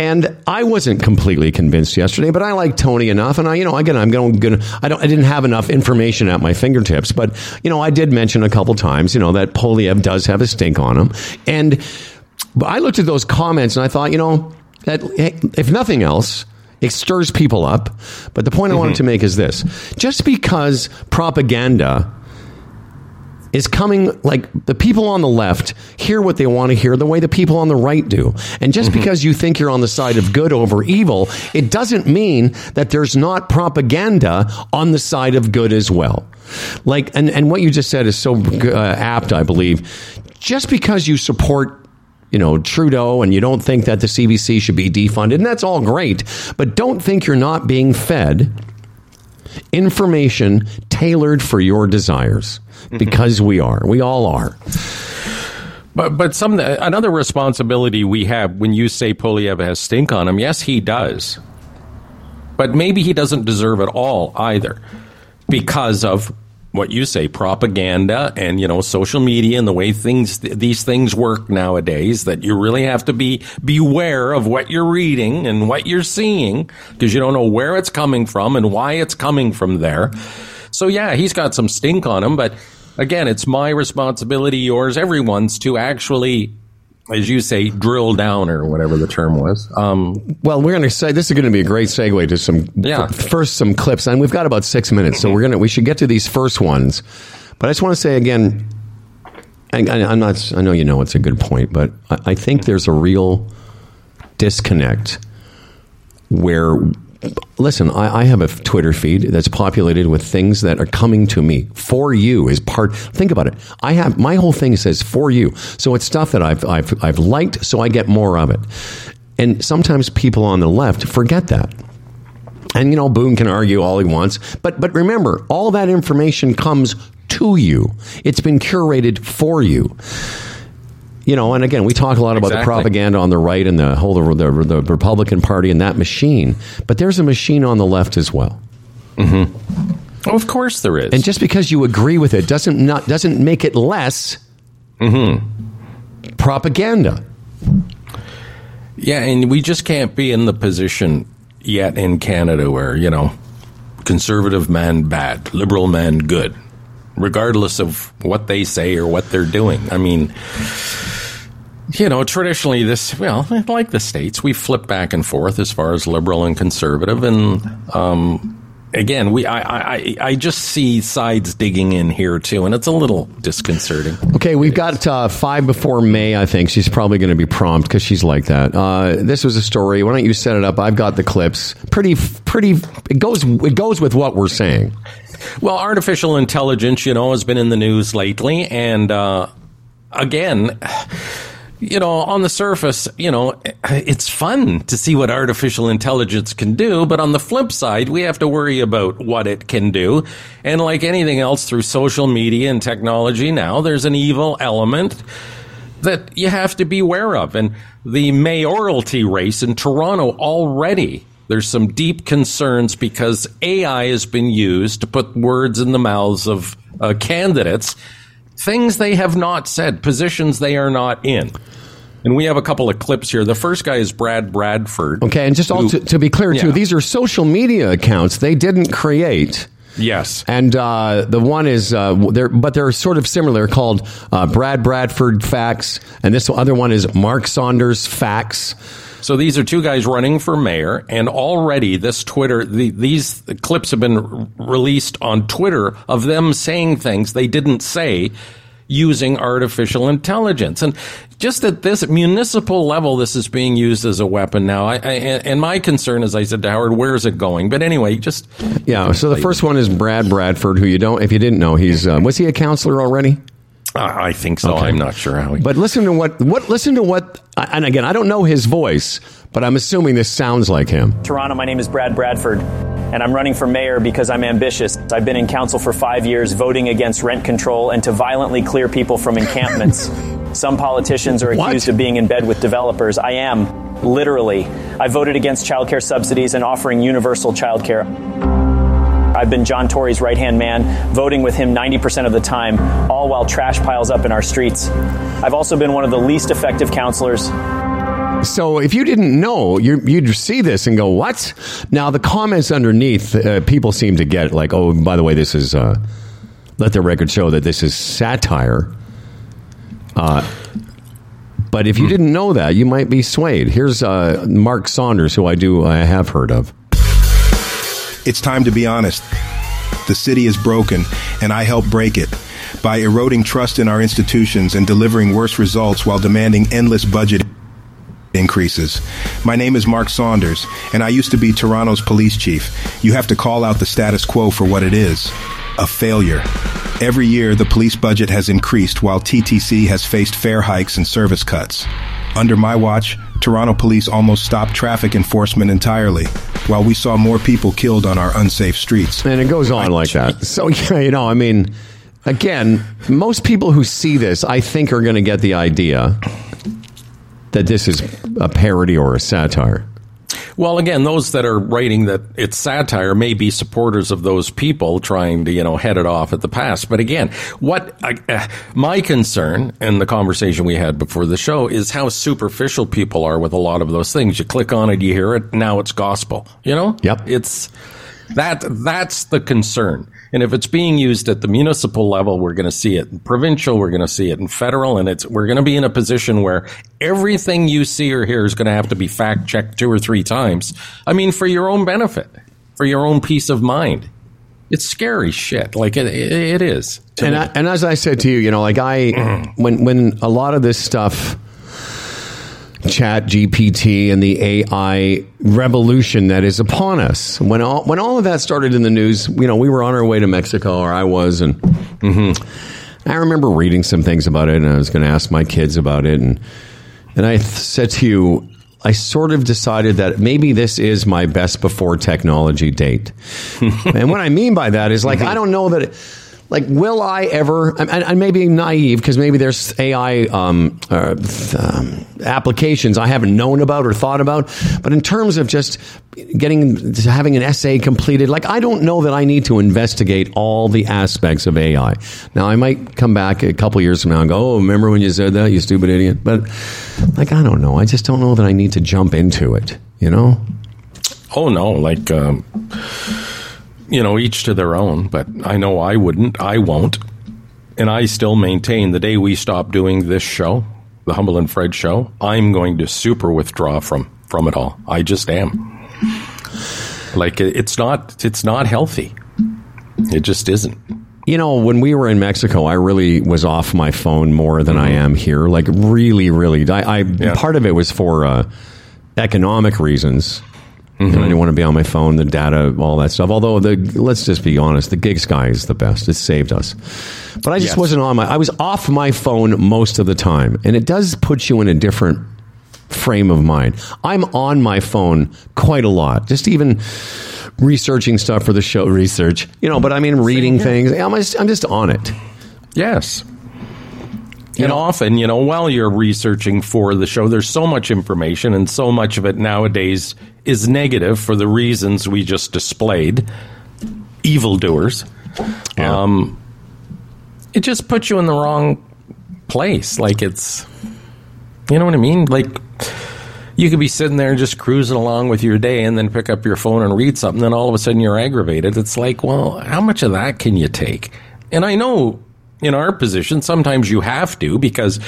A: And I wasn't completely convinced yesterday, but I like Tony enough. And I, you know, again, I'm going to, I don't, I didn't have enough information at my fingertips, but, you know, I did mention a couple times, you know, that Poilievre does have a stink on him. And I looked at those comments and I thought, you know, that if nothing else, it stirs people up. But the point mm-hmm. I wanted to make is this just because propaganda is coming like the people on the left hear what they want to hear the way the people on the right do. And just mm-hmm. because you think you're on the side of good over evil, it doesn't mean that there's not propaganda on the side of good as well. Like, and, and what you just said is so uh, apt, I believe. Just because you support you know, Trudeau and you don't think that the CBC should be defunded, and that's all great, but don't think you're not being fed information tailored for your desires. Mm-hmm. because we are. We all are.
B: But but some another responsibility we have when you say Poilievre has stink on him, yes, he does. But maybe he doesn't deserve it all either because of what you say propaganda and you know social media and the way things these things work nowadays that you really have to be beware of what you're reading and what you're seeing because you don't know where it's coming from and why it's coming from there so yeah he's got some stink on him but again, it's my responsibility, yours, everyone's to actually, as you say, drill down or whatever the term was. Um,
A: Well, we're going to say this is going to be a great segue to some
B: Yeah.
A: f- first some clips, and we've got about six minutes, so we're gonna we should get to these first ones. But I just want to say again, I, I'm not. I know you know it's a good point, but I, I think there's a real disconnect where. Listen, I, I have a Twitter feed that's populated with things that are coming to me for you. Is part. Think about it. I have my whole thing says for you, so it's stuff that I've I've, I've liked, so I get more of it. And sometimes people on the left forget that. And you know, Boone can argue all he wants, but but remember, all that information comes to you. It's been curated for you. You know, and again, we talk a lot about the propaganda on the right and the whole the, the Republican Party and that machine, but there's a machine on the left as well.
B: oh, of course there is.
A: And just because you agree with it doesn't not doesn't make it less mm-hmm. propaganda.
B: Yeah, and we just can't be in the position yet in Canada where, you know, conservative men bad, liberal men good, regardless of what they say or what they're doing. I mean, you know, traditionally this, well, like the states, we flip back and forth as far as liberal and conservative and um Again, we I, I I just see sides digging in here too, and it's a little disconcerting.
A: Okay, we've got uh, five before Maie. I think she's probably going to be prompt because she's like that. Uh, this was a story. Why don't you set it up? I've got the clips. Pretty, pretty. It goes. It goes with what we're saying.
B: Well, artificial intelligence, you know, has been in the news lately, and uh, again, you know, on the surface, you know, it's fun to see what artificial intelligence can do, but on the flip side, we have to worry about what it can do. And like anything else through social media and technology now, there's an evil element that you have to be aware of. And the mayoralty race in Toronto already, there's some deep concerns because AI has been used to put words in the mouths of uh, candidates, things they have not said, positions they are not in. And we have a couple of clips here. The first guy is Brad Bradford.
A: Okay, and just all
B: who-
A: to, to be clear too,
B: Yeah.
A: these are social media accounts. They didn't create.
B: Yes.
A: And uh, the one is uh, they're but they're sort of similar, called uh, Brad Bradford Facts, and this other one is Mark Saunders Facts.
B: So these are two guys running for mayor, and already this Twitter, the, these clips have been released on Twitter of them saying things they didn't say using artificial intelligence. And just at this municipal level, this is being used as a weapon now. I, I, and my concern, as I said to Howard, where is it going? But anyway, just
A: Yeah. So the first one is Brad Bradford, who you don't, if you didn't know, he's uh, was he a counselor already?
B: I I think so. I'm not sure how. He,
A: But listen to what what listen to what, and again, I don't know his voice, but I'm assuming this sounds like him.
D: Toronto, my name is Brad Bradford, and I'm running for mayor because I'm ambitious. I've been in council for five years, voting against rent control and to violently clear people from encampments. Some politicians are
A: What?
D: accused of being in bed with developers. I am, literally. I voted against childcare subsidies and offering universal childcare. I've been John Tory's right hand man, voting with him 90% of the time, all while trash piles up in our streets. I've also been one of the least effective counselors
A: So if you didn't know, you, you'd see this and go, "What?" Now the comments underneath, uh, people seem to get like, "Oh, by the way, this is." Uh, let the record show that this is satire. Uh, but if you didn't know that, you might be swayed. Here's uh, Mark Saunders, who I do I have heard of.
E: It's time to be honest. The city is broken, and I helped break it by eroding trust in our institutions and delivering worse results while demanding endless budget increases. My name is Mark Saunders, and I used to be Toronto's police chief. You have to call out the status quo for what it is a failure. Every year, the police budget has increased while TTC has faced fare hikes and service cuts. Under my watch, Toronto police almost stopped traffic enforcement entirely, while we saw more people killed on our unsafe streets.
A: And it goes on like that. So, yeah, you know, I mean, again, most people who see this, I think, are going to get the idea that this is a parody or a satire.
B: Well, again, those that are writing that it's satire may be supporters of those people trying to, you know, head it off at the pass. But again, what I, uh, my concern and the conversation we had before the show is how superficial people are with a lot of those things. You click on it, you hear it, now it's gospel. You know,
A: Yep.
B: It's that that's the concern. And if it's being used at the municipal level, we're going to see it in provincial, we're going to see it in federal, and it's we're going to be in a position where everything you see or hear is going to have to be fact checked two or three times. I mean, for your own benefit, for your own peace of mind. It's scary shit. Like it, it, it is.
A: And I, and as I said to you, you know, like I when when a lot of this stuff ChatGPT and the AI revolution that is upon us. When all when all of that started in the news, you know, we were on our way to Mexico, or I was, and I remember reading some things about it, and I was going to ask my kids about it, and and I th- said to you, I sort of decided that maybe this is my best before technology date, and what I mean by that is like I don't know that. It, like, will I ever? And I may be naive because maybe there's AI um, uh, um, applications I haven't known about or thought about. But in terms of just getting having an essay completed, like I don't know that I need to investigate all the aspects of AI. Now, I might come back a couple years from now and go, "Oh, remember when you said that, you stupid idiot?" But like, I don't know. I just don't know that I need to jump into it. You know?
B: Oh no, like um, you know, each to their own. But I know I wouldn't. I won't. And I still maintain the day we stop doing this show, the Humble and Fred show, I'm going to super withdraw from from it all. I just am. Like it's not it's not healthy. It just isn't.
A: You know, when we were in Mexico, I really was off my phone more than I am here. Like, really, really. I, I part of it was for uh, economic reasons. And I didn't mm-hmm. want to be on my phone, the data, all that stuff. Although the let's just be honest, the GigSky is the best. It saved us. But I just
B: Yes.
A: wasn't on my. I was off my phone most of the time, and it does put you in a different frame of mind. I'm on my phone quite a lot, just even researching stuff for the show. Research, you know, but I mean reading things. I'm just, I'm just on it.
B: Yes. And often, you know, while you're researching for the show, there's so much information, and so much of it nowadays is negative for the reasons we just displayed. Evildoers. Um, it just puts you in the wrong place. Like it's, you know what I mean? Like you could be sitting there just cruising along with your day and then pick up your phone and read something, then all of a sudden you're aggravated. It's like, well, how much of that can you take? And I know in our position, sometimes you have to because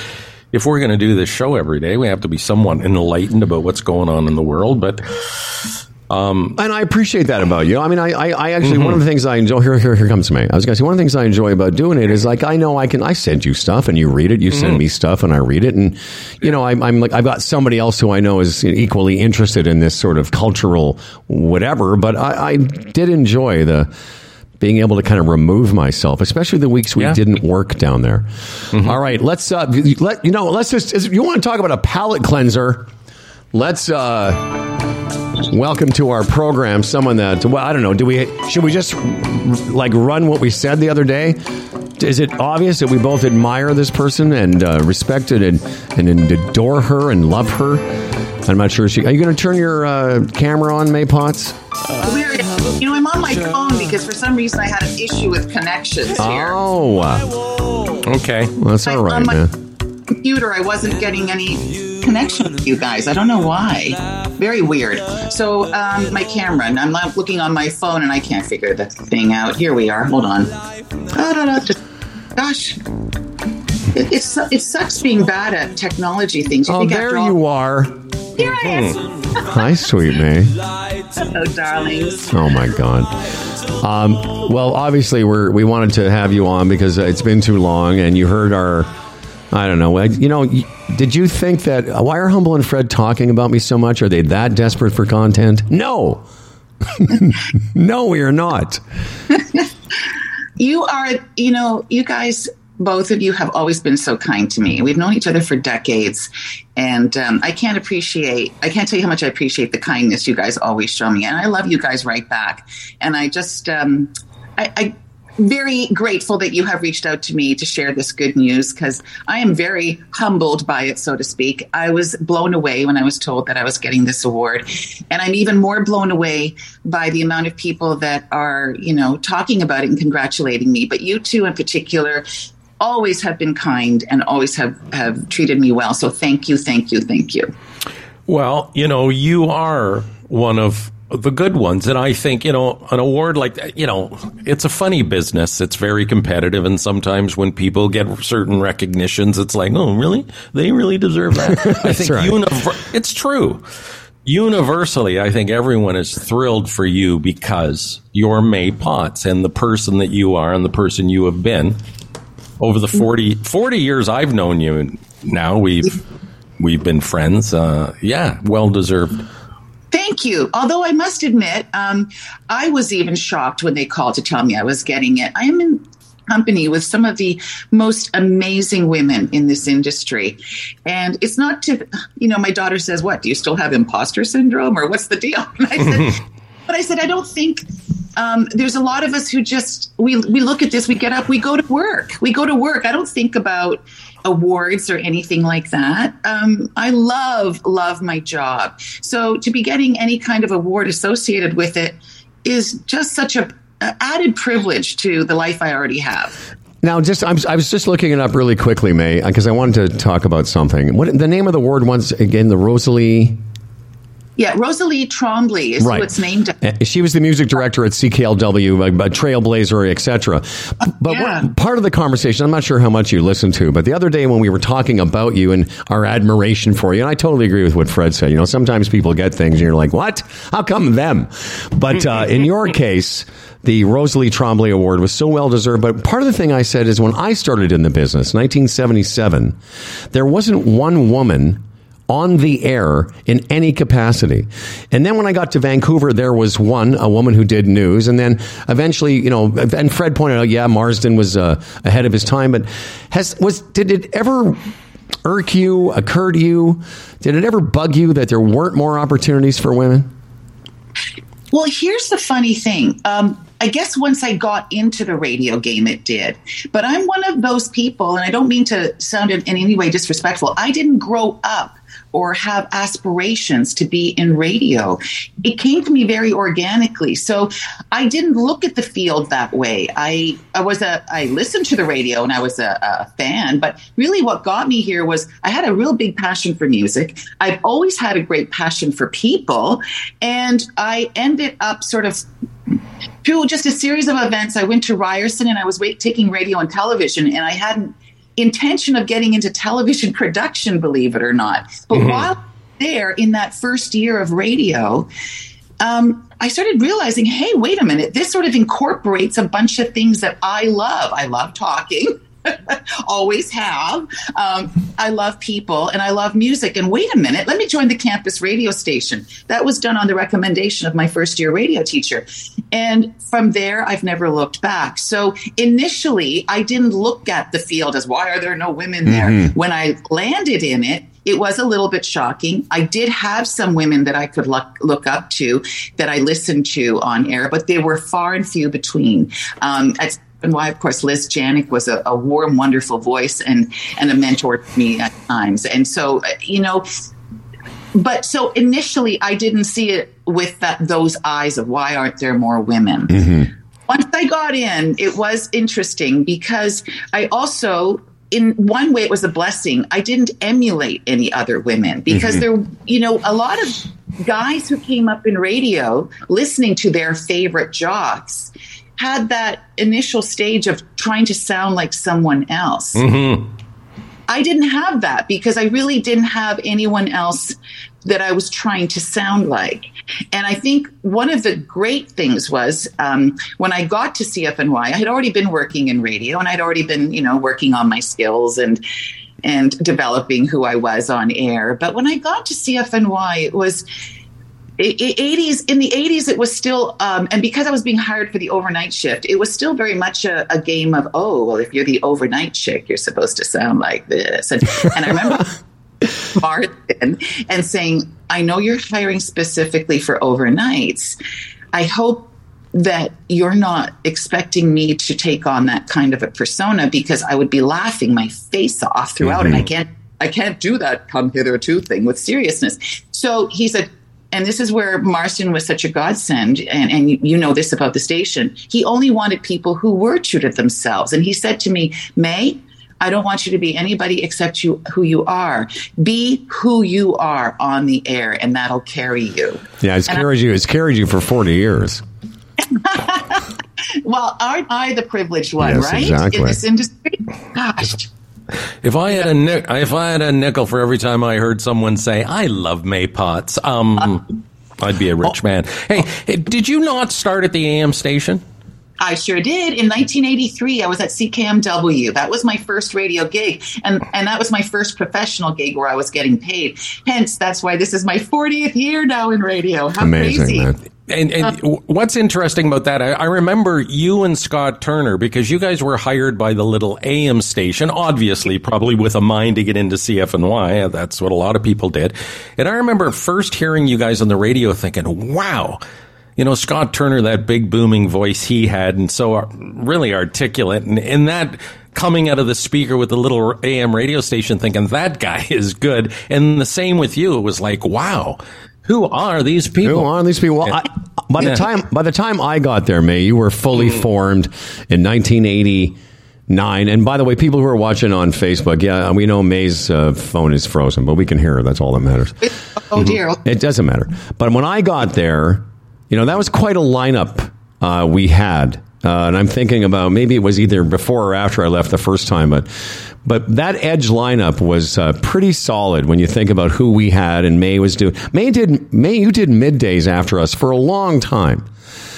B: if we're going to do this show every day, we have to be somewhat enlightened about what's going on in the world. But um,
A: And I appreciate that about you. I mean, I, I, I actually, one of the mm-hmm. things I enjoy, here, here, here comes to me. I was going to say, one of the things I enjoy about doing it is like, I know I can, I send you stuff and you read it. You send mm-hmm. me stuff and I read it. And, you know, I'm, I'm like, I've got somebody else who I know is equally interested in this sort of cultural whatever. But I, I did enjoy the, being able to kind of remove myself, especially the weeks we
B: Yeah.
A: didn't work down there. All right, let's uh, let you know. Let's just. If you want to talk about a palate cleanser, let's uh, welcome to our program someone that. Well, I don't know. Do we? Should we just like run what we said the other day? Is it obvious that we both admire this person and uh, respect it and, and adore her and love her? I'm not sure. She, are you going to turn your uh, camera on, Maie Pauts?
F: Weird. You know, I'm on my phone because for some reason I had an issue with connections here.
A: Oh, uh,
B: okay,
A: well, that's all
F: Like,
A: right,
F: on my
A: man.
F: computer, I wasn't getting any connection with you guys. I don't know why. Very weird. So, um, my camera, and I'm not looking on my phone, and I can't figure the thing out. Here we are. Hold on. Da, da, da, just- Gosh. It, it's, it sucks being bad at technology things. You
A: Oh,
F: think
A: there
F: all-
A: you are.
F: Here I am.
A: Hi, sweet Maie.
F: Hello, darlings.
A: Oh my God. Um, well, obviously, we're we wanted to have you on because it's been too long, and you heard our. I don't know. You know, did you think that why are Humble and Fred talking about me so much? Are they that desperate for content? No. no, we are not.
F: You are, you know, you guys, both of you have always been so kind to me. We've known each other for decades, and um, I can't appreciate, I can't tell you how much I appreciate the kindness you guys always show me. And I love you guys right back. And I just, um, I, I, very grateful that you have reached out to me to share this good news because I am very humbled by it, so to speak. I was blown away when I was told that I was getting this award. And I'm even more blown away by the amount of people that are, you know, talking about it and congratulating me. But you two in particular always have been kind and always have, have treated me well. So thank you, thank you, thank you.
B: Well, you know, you are one of the good ones. And I think, you know, an award like that, you know, it's a funny business. It's very competitive. And sometimes when people get certain recognitions, it's like, oh, really? They really deserve that. I think
A: right.
B: univer- it's true. Universally, I think everyone is thrilled for you because you're Maie Pauts and the person that you are and the person you have been over the 40, 40 years I've known you now. We've, we've been friends. Uh, yeah, well deserved.
F: Thank you. Although I must admit, um, I was even shocked when they called to tell me I was getting it. I am in company with some of the most amazing women in this industry. And it's not to, you know, my daughter says, What, do you still have imposter syndrome or what's the deal? And I said, But I said, I don't think um, there's a lot of us who just we we look at this, we get up, we go to work, we go to work. I don't think about awards or anything like that. Um, I love love my job, so to be getting any kind of award associated with it is just such a, a added privilege to the life I already have.
A: Now, just I'm, i was just looking it up really quickly, Maie, because I wanted to talk about something. What the name of the award once again? The Rosalie.
F: Yeah, Rosalie Trombley is
A: Right.
F: who it's named. after.
A: Uh, She was the music director at CKLW, a, a trailblazer, etc. But
F: Yeah.
A: what, part of the conversation, I'm not sure how much you listened to, but the other day when we were talking about you and our admiration for you, and I totally agree with what Fred said. You know, sometimes people get things and you're like, what? How come them? But uh, in your case, the Rosalie Trombley Award was so well deserved. But part of the thing I said is when I started in the business, 1977, there wasn't one woman on the air in any capacity. And then when I got to Vancouver, there was one, a woman who did news. And then eventually, you know, and Fred pointed out, yeah, Marsden was uh, ahead of his time. But has, was, did it ever irk you, occur to you? Did it ever bug you that there weren't more opportunities for women?
F: Well, here's the funny thing. Um, I guess once I got into the radio game, it did. But I'm one of those people, and I don't mean to sound in, in any way disrespectful. I didn't grow up or have aspirations to be in radio. It came to me very organically. So I didn't look at the field that way. I, I was a, I listened to the radio and I was a, a fan, but really what got me here was I had a real big passion for music. I've always had a great passion for people. And I ended up sort of through just a series of events, I went to Ryerson and I was wait, taking radio and television, and I had an intention of getting into television production, believe it or not. But while there, in that first year of radio, um, I started realizing, hey, wait a minute, this sort of incorporates a bunch of things that I love. I love talking. always have. Um, I love people and I love music. And wait a minute, let me join the campus radio station. That was done on the recommendation of my first year radio teacher. And from there, I've never looked back. So initially, I didn't look at the field as why are there no women there? When I landed in it, it was a little bit shocking. I did have some women that I could look, look up to that I listened to on air, but they were far and few between. Um, at and why, of course, Liz Janik was a, a warm, wonderful voice and and a mentor to me at times. And so, uh, you know, but so initially, I didn't see it with that those eyes of why aren't there more women. Once I got in, it was interesting because I also in one way it was a blessing i didn't emulate any other women because there you know a lot of guys who came up in radio listening to their favorite jocks had that initial stage of trying to sound like someone else I didn't have that because I really didn't have anyone else that I was trying to sound like. And I think one of the great things was um, when I got to CFNY, I had already been working in radio and I'd already been, you know, working on my skills and and developing who I was on air. But when I got to CFNY, it was 80s in the 80s it was still um, and because i was being hired for the overnight shift it was still very much a, a game of oh well if you're the overnight chick you're supposed to sound like this. And, and i remember martin and saying i know you're hiring specifically for overnights. I hope that you're not expecting me to take on that kind of a persona because i would be laughing my face off throughout and i can't i can't do that come hitherto thing with seriousness. So he said and this is where Marsden was such a godsend, and, and you, you know this about the station. He only wanted people who were true to themselves. And he said to me, Maie, I don't want you to be anybody except you who you are. Be who you are on the air, and that'll carry you.
A: Yeah, it's carried you. It's carried you for forty years.
F: Well, aren't I the privileged one,
A: Yes,
F: right?
A: exactly.
F: In this industry? Gosh.
B: If I had a nick, if I had a nickel for every time I heard someone say "I love Maie Pauts," um, I'd be a rich man. Hey, hey, did you not start at the AM station?
F: I sure did. In 1983, I was at CKMW. That was my first radio gig, and and that was my first professional gig where I was getting paid. Hence, that's why this is my 40th year now in radio. How
A: Amazing,
F: crazy!
A: man.
B: And, and uh, what's interesting about that, I, I remember you and Scott Turner because you guys were hired by the little AM station, obviously, probably with a mind to get into CFNY. That's what a lot of people did. And I remember first hearing you guys on the radio thinking, wow, you know, Scott Turner, that big booming voice he had and so really articulate and, and that coming out of the speaker with the little AM radio station thinking that guy is good. And the same with you. It was like, wow, who are these people?
A: Who are these people? Well, I, by
B: Yeah.
A: the time by the time I got there, Maie, you were fully mm. formed in 1989. And by the way, people who are watching on Facebook, yeah, uh, we know Maie's uh, phone is frozen, but we can hear her. That's all that matters.
F: Oh dear. Mm-hmm.
A: It doesn't matter. But when I got there, you know, that was quite a lineup uh, we had. Uh, and I'm thinking about maybe it was either before or after I left the first time, but but that edge lineup was uh, pretty solid when you think about who we had and Maie was doing. Maie did Maie you did middays after us for a long time.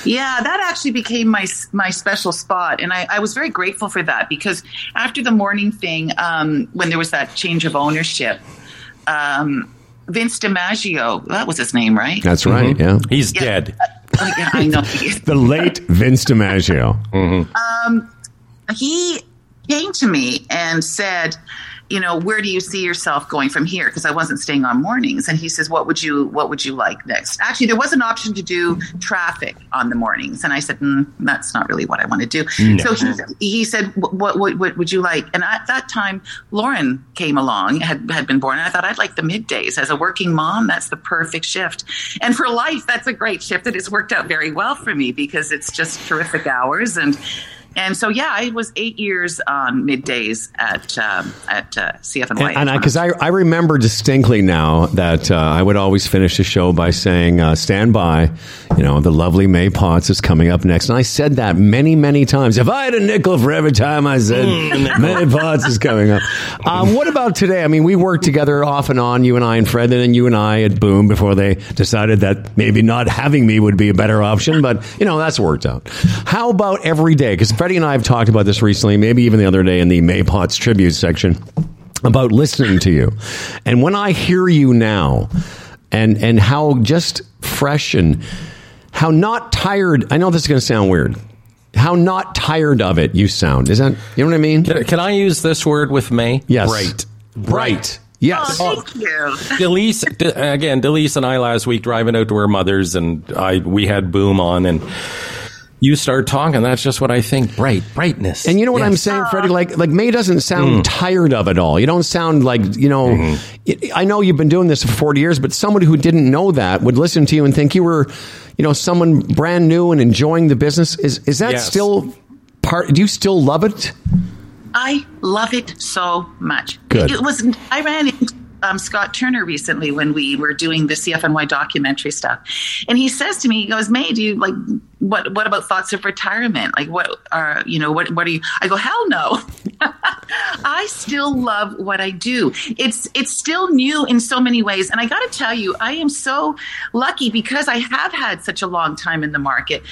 F: Yeah, that actually became my my special spot, and I, I was very grateful for that because after the morning thing, um, when there was that change of ownership, um, Vince DiMaggio, that was his name, right?
A: That's right. Mm-hmm. Yeah,
B: He's dead.
F: Uh, oh, yeah, I know.
A: the late Vince DiMaggio. Mm-hmm.
F: Um, he came to me and said, you know, where do you see yourself going from here? Because I wasn't staying on mornings. And he says, what would you what would you like next? Actually, there was an option to do traffic on the mornings, and I said, mm, that's not really what I want to do. So he, he said, what, what what would you like? And at that time, Lauren came along, had had been born, and I thought I'd like the middays as a working mom. That's the perfect shift, and for life, that's a great shift. That has worked out very well for me because it's just terrific hours and. And so, yeah, I was eight years on middays at um, at uh, CFNY.
A: And because I, I remember distinctly now that uh, I would always finish the show by saying, uh, "Stand by," you know, the lovely Maie Pauts is coming up next, and I said that many, many times. If I had a nickel for every time I said Maie Pauts is coming up, um, what about today? I mean, we worked together off and on, you and I and Fred, and then you and I at Boom before they decided that maybe not having me would be a better option, but you know that's worked out. How about every day? Because Freddie and I have talked about this recently, maybe even the other day in the Maie Pauts tribute section about listening to you. And when I hear you now and and how just fresh and how not tired I know this is going to sound weird. How not tired of it you sound. Is that you know what I mean?
B: Can, can I use this word with Maie?
A: Yes.
B: Bright.
A: Bright. Yes.
F: Oh, thank you.
B: Delise, again, Delise and I last week driving out to her mother's, and I we had Boom on, and you start talking. That's just what I think. Bright, brightness.
A: And you know what I'm saying, ah. Freddie? Like, like Maie doesn't sound mm. tired of it all. You don't sound like you know. Mm-hmm. it- I know you've been doing this for 40 years, but somebody who didn't know that would listen to you and think you were, you know, someone brand new and enjoying the business. Is is that
B: Yes.
A: still part? Do you still love it?
F: I love it so much.
A: Good.
F: It was. I ran into um, Scott Turner recently when we were doing the CFNY documentary stuff, and he says to me, he goes, "Maie, do you like what? What about thoughts of retirement? Like what are you know what? What are you?" I go, "Hell no." I still love what I do. It's it's still new in so many ways, and I got to tell you, I am so lucky because I have had such a long time in the market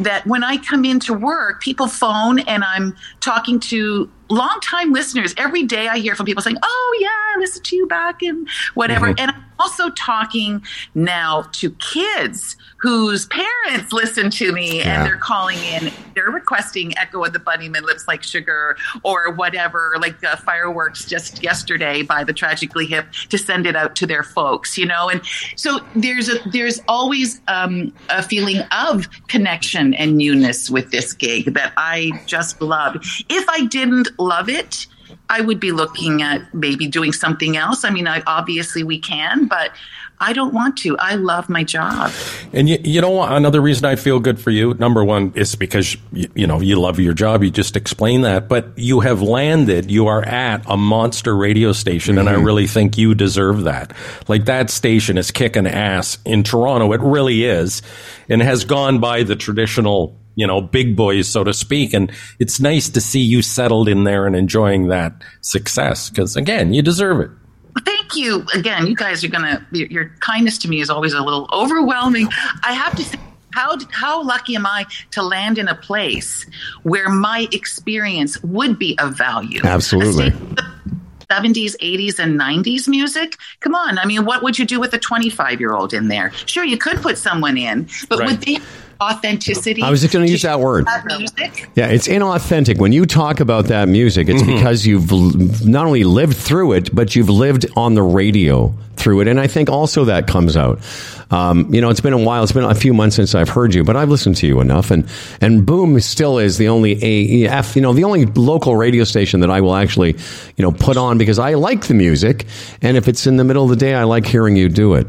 F: that when I come into work, people phone and I'm talking to longtime listeners. Every day I hear from people saying, "Oh yeah, I listened to you back and whatever," mm-hmm. and I'm also talking now to kids whose parents listen to me
A: Yeah.
F: and they're calling in, they're requesting Echo and the Bunnymen Lips Like Sugar or whatever, like the fireworks just yesterday by the Tragically Hip to send it out to their folks, you know? And so there's a, there's always um, a feeling of connection and newness with this gig that I just love. If I didn't love it, I would be looking at maybe doing something else. I mean, I, obviously we can, but I don't want to. I love my job.
B: And you, you know, another reason I feel good for you, number one, is because, you, you know, you love your job. You just explained that. But you have landed, you are at a monster radio station, mm-hmm. and I mm-hmm. really think you deserve that. Like that station is kicking ass in Toronto. It really is. And has gone by the traditional you know, big boys, so to speak. And it's nice to see you settled in there and enjoying that success because, again, you deserve it
F: thank you again. You guys are gonna your, your kindness to me is always a little overwhelming. I have to say how how lucky am I to land in a place where my experience would be of value?
A: Absolutely.
F: 70s, 80s, and 90s music. Come on. I mean, what would you do with a 25 year old in there? Sure, you could put someone in, but right. would they authenticity.
A: I was just going to use that word. music. Yeah, it's inauthentic. When you talk about that music, it's mm-hmm. because you've not only lived through it, but you've lived on the radio through it. And I think also that comes out. Um, you know, it's been a while. It's been a few months since I've heard you, but I've listened to you enough. And, and Boom still is the only AEF, you know, the only local radio station that I will actually, you know, put on because I like the music. And if it's in the middle of the day, I like hearing you do it.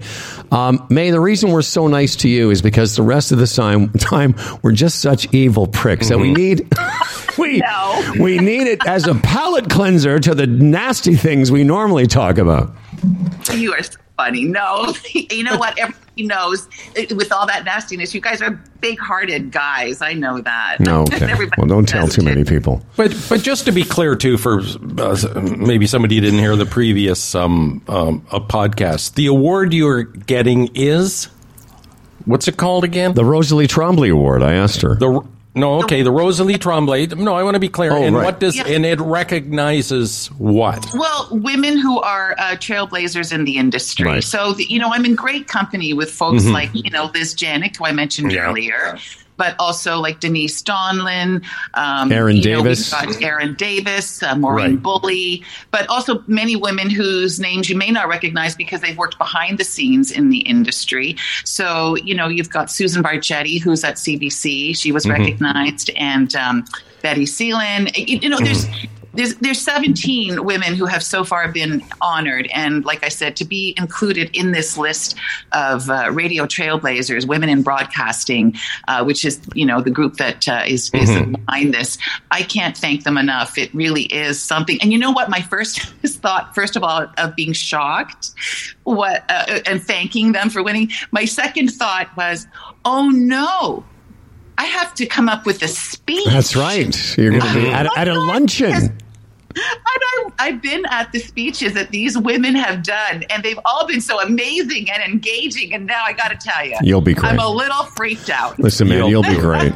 A: Um, Maie, the reason we're so nice to you is because the rest of the time, time we're just such evil pricks mm-hmm. that we mm-hmm. need, we, no. we need it as a palate cleanser to the nasty things we normally talk about.
F: You are funny. No, you know what? Everybody knows with all that nastiness, you guys are big hearted guys. I know that.
A: No, okay. well, don't tell too many people.
B: But but just to be clear, too, for uh, maybe somebody didn't hear the previous um, um, a podcast, the award you're getting is. What's it called again?
A: The Rosalie Trombley Award. I asked her.
B: The no, okay, the Rosalie Tremblay. No, I want to be clear. Oh, and right. what does yeah. and it recognizes what?
F: Well, women who are uh, trailblazers in the industry. Right. So the, you know, I'm in great company with folks mm-hmm. like you know Liz Janik, who I mentioned yeah. earlier but also like Denise Donlon, um,
A: Erin Davis,
F: know, Erin Davis, uh, Maureen right. Bulley, but also many women whose names you may not recognize because they've worked behind the scenes in the industry. So you know you've got Susan Barchetti, who's at CBC, she was mm-hmm. recognized, and um, Betty Seelan. You, you know, there's mm-hmm there's there's 17 women who have so far been honored, and like I said, to be included in this list of uh, radio trailblazers, women in broadcasting, uh, which is you know the group that uh, is, is mm-hmm. behind this. I can't thank them enough. It really is something. And you know what? My first thought, first of all, of being shocked, what uh, and thanking them for winning. My second thought was, oh no I have to come up with a speech.
A: That's right. You're going to be at, at a luncheon.
F: I, I've been at the speeches that these women have done, and they've all been so amazing and engaging. And now I got to tell you,
A: you'll be great.
F: I'm a little freaked out.
A: Listen, man, you'll, you'll be great.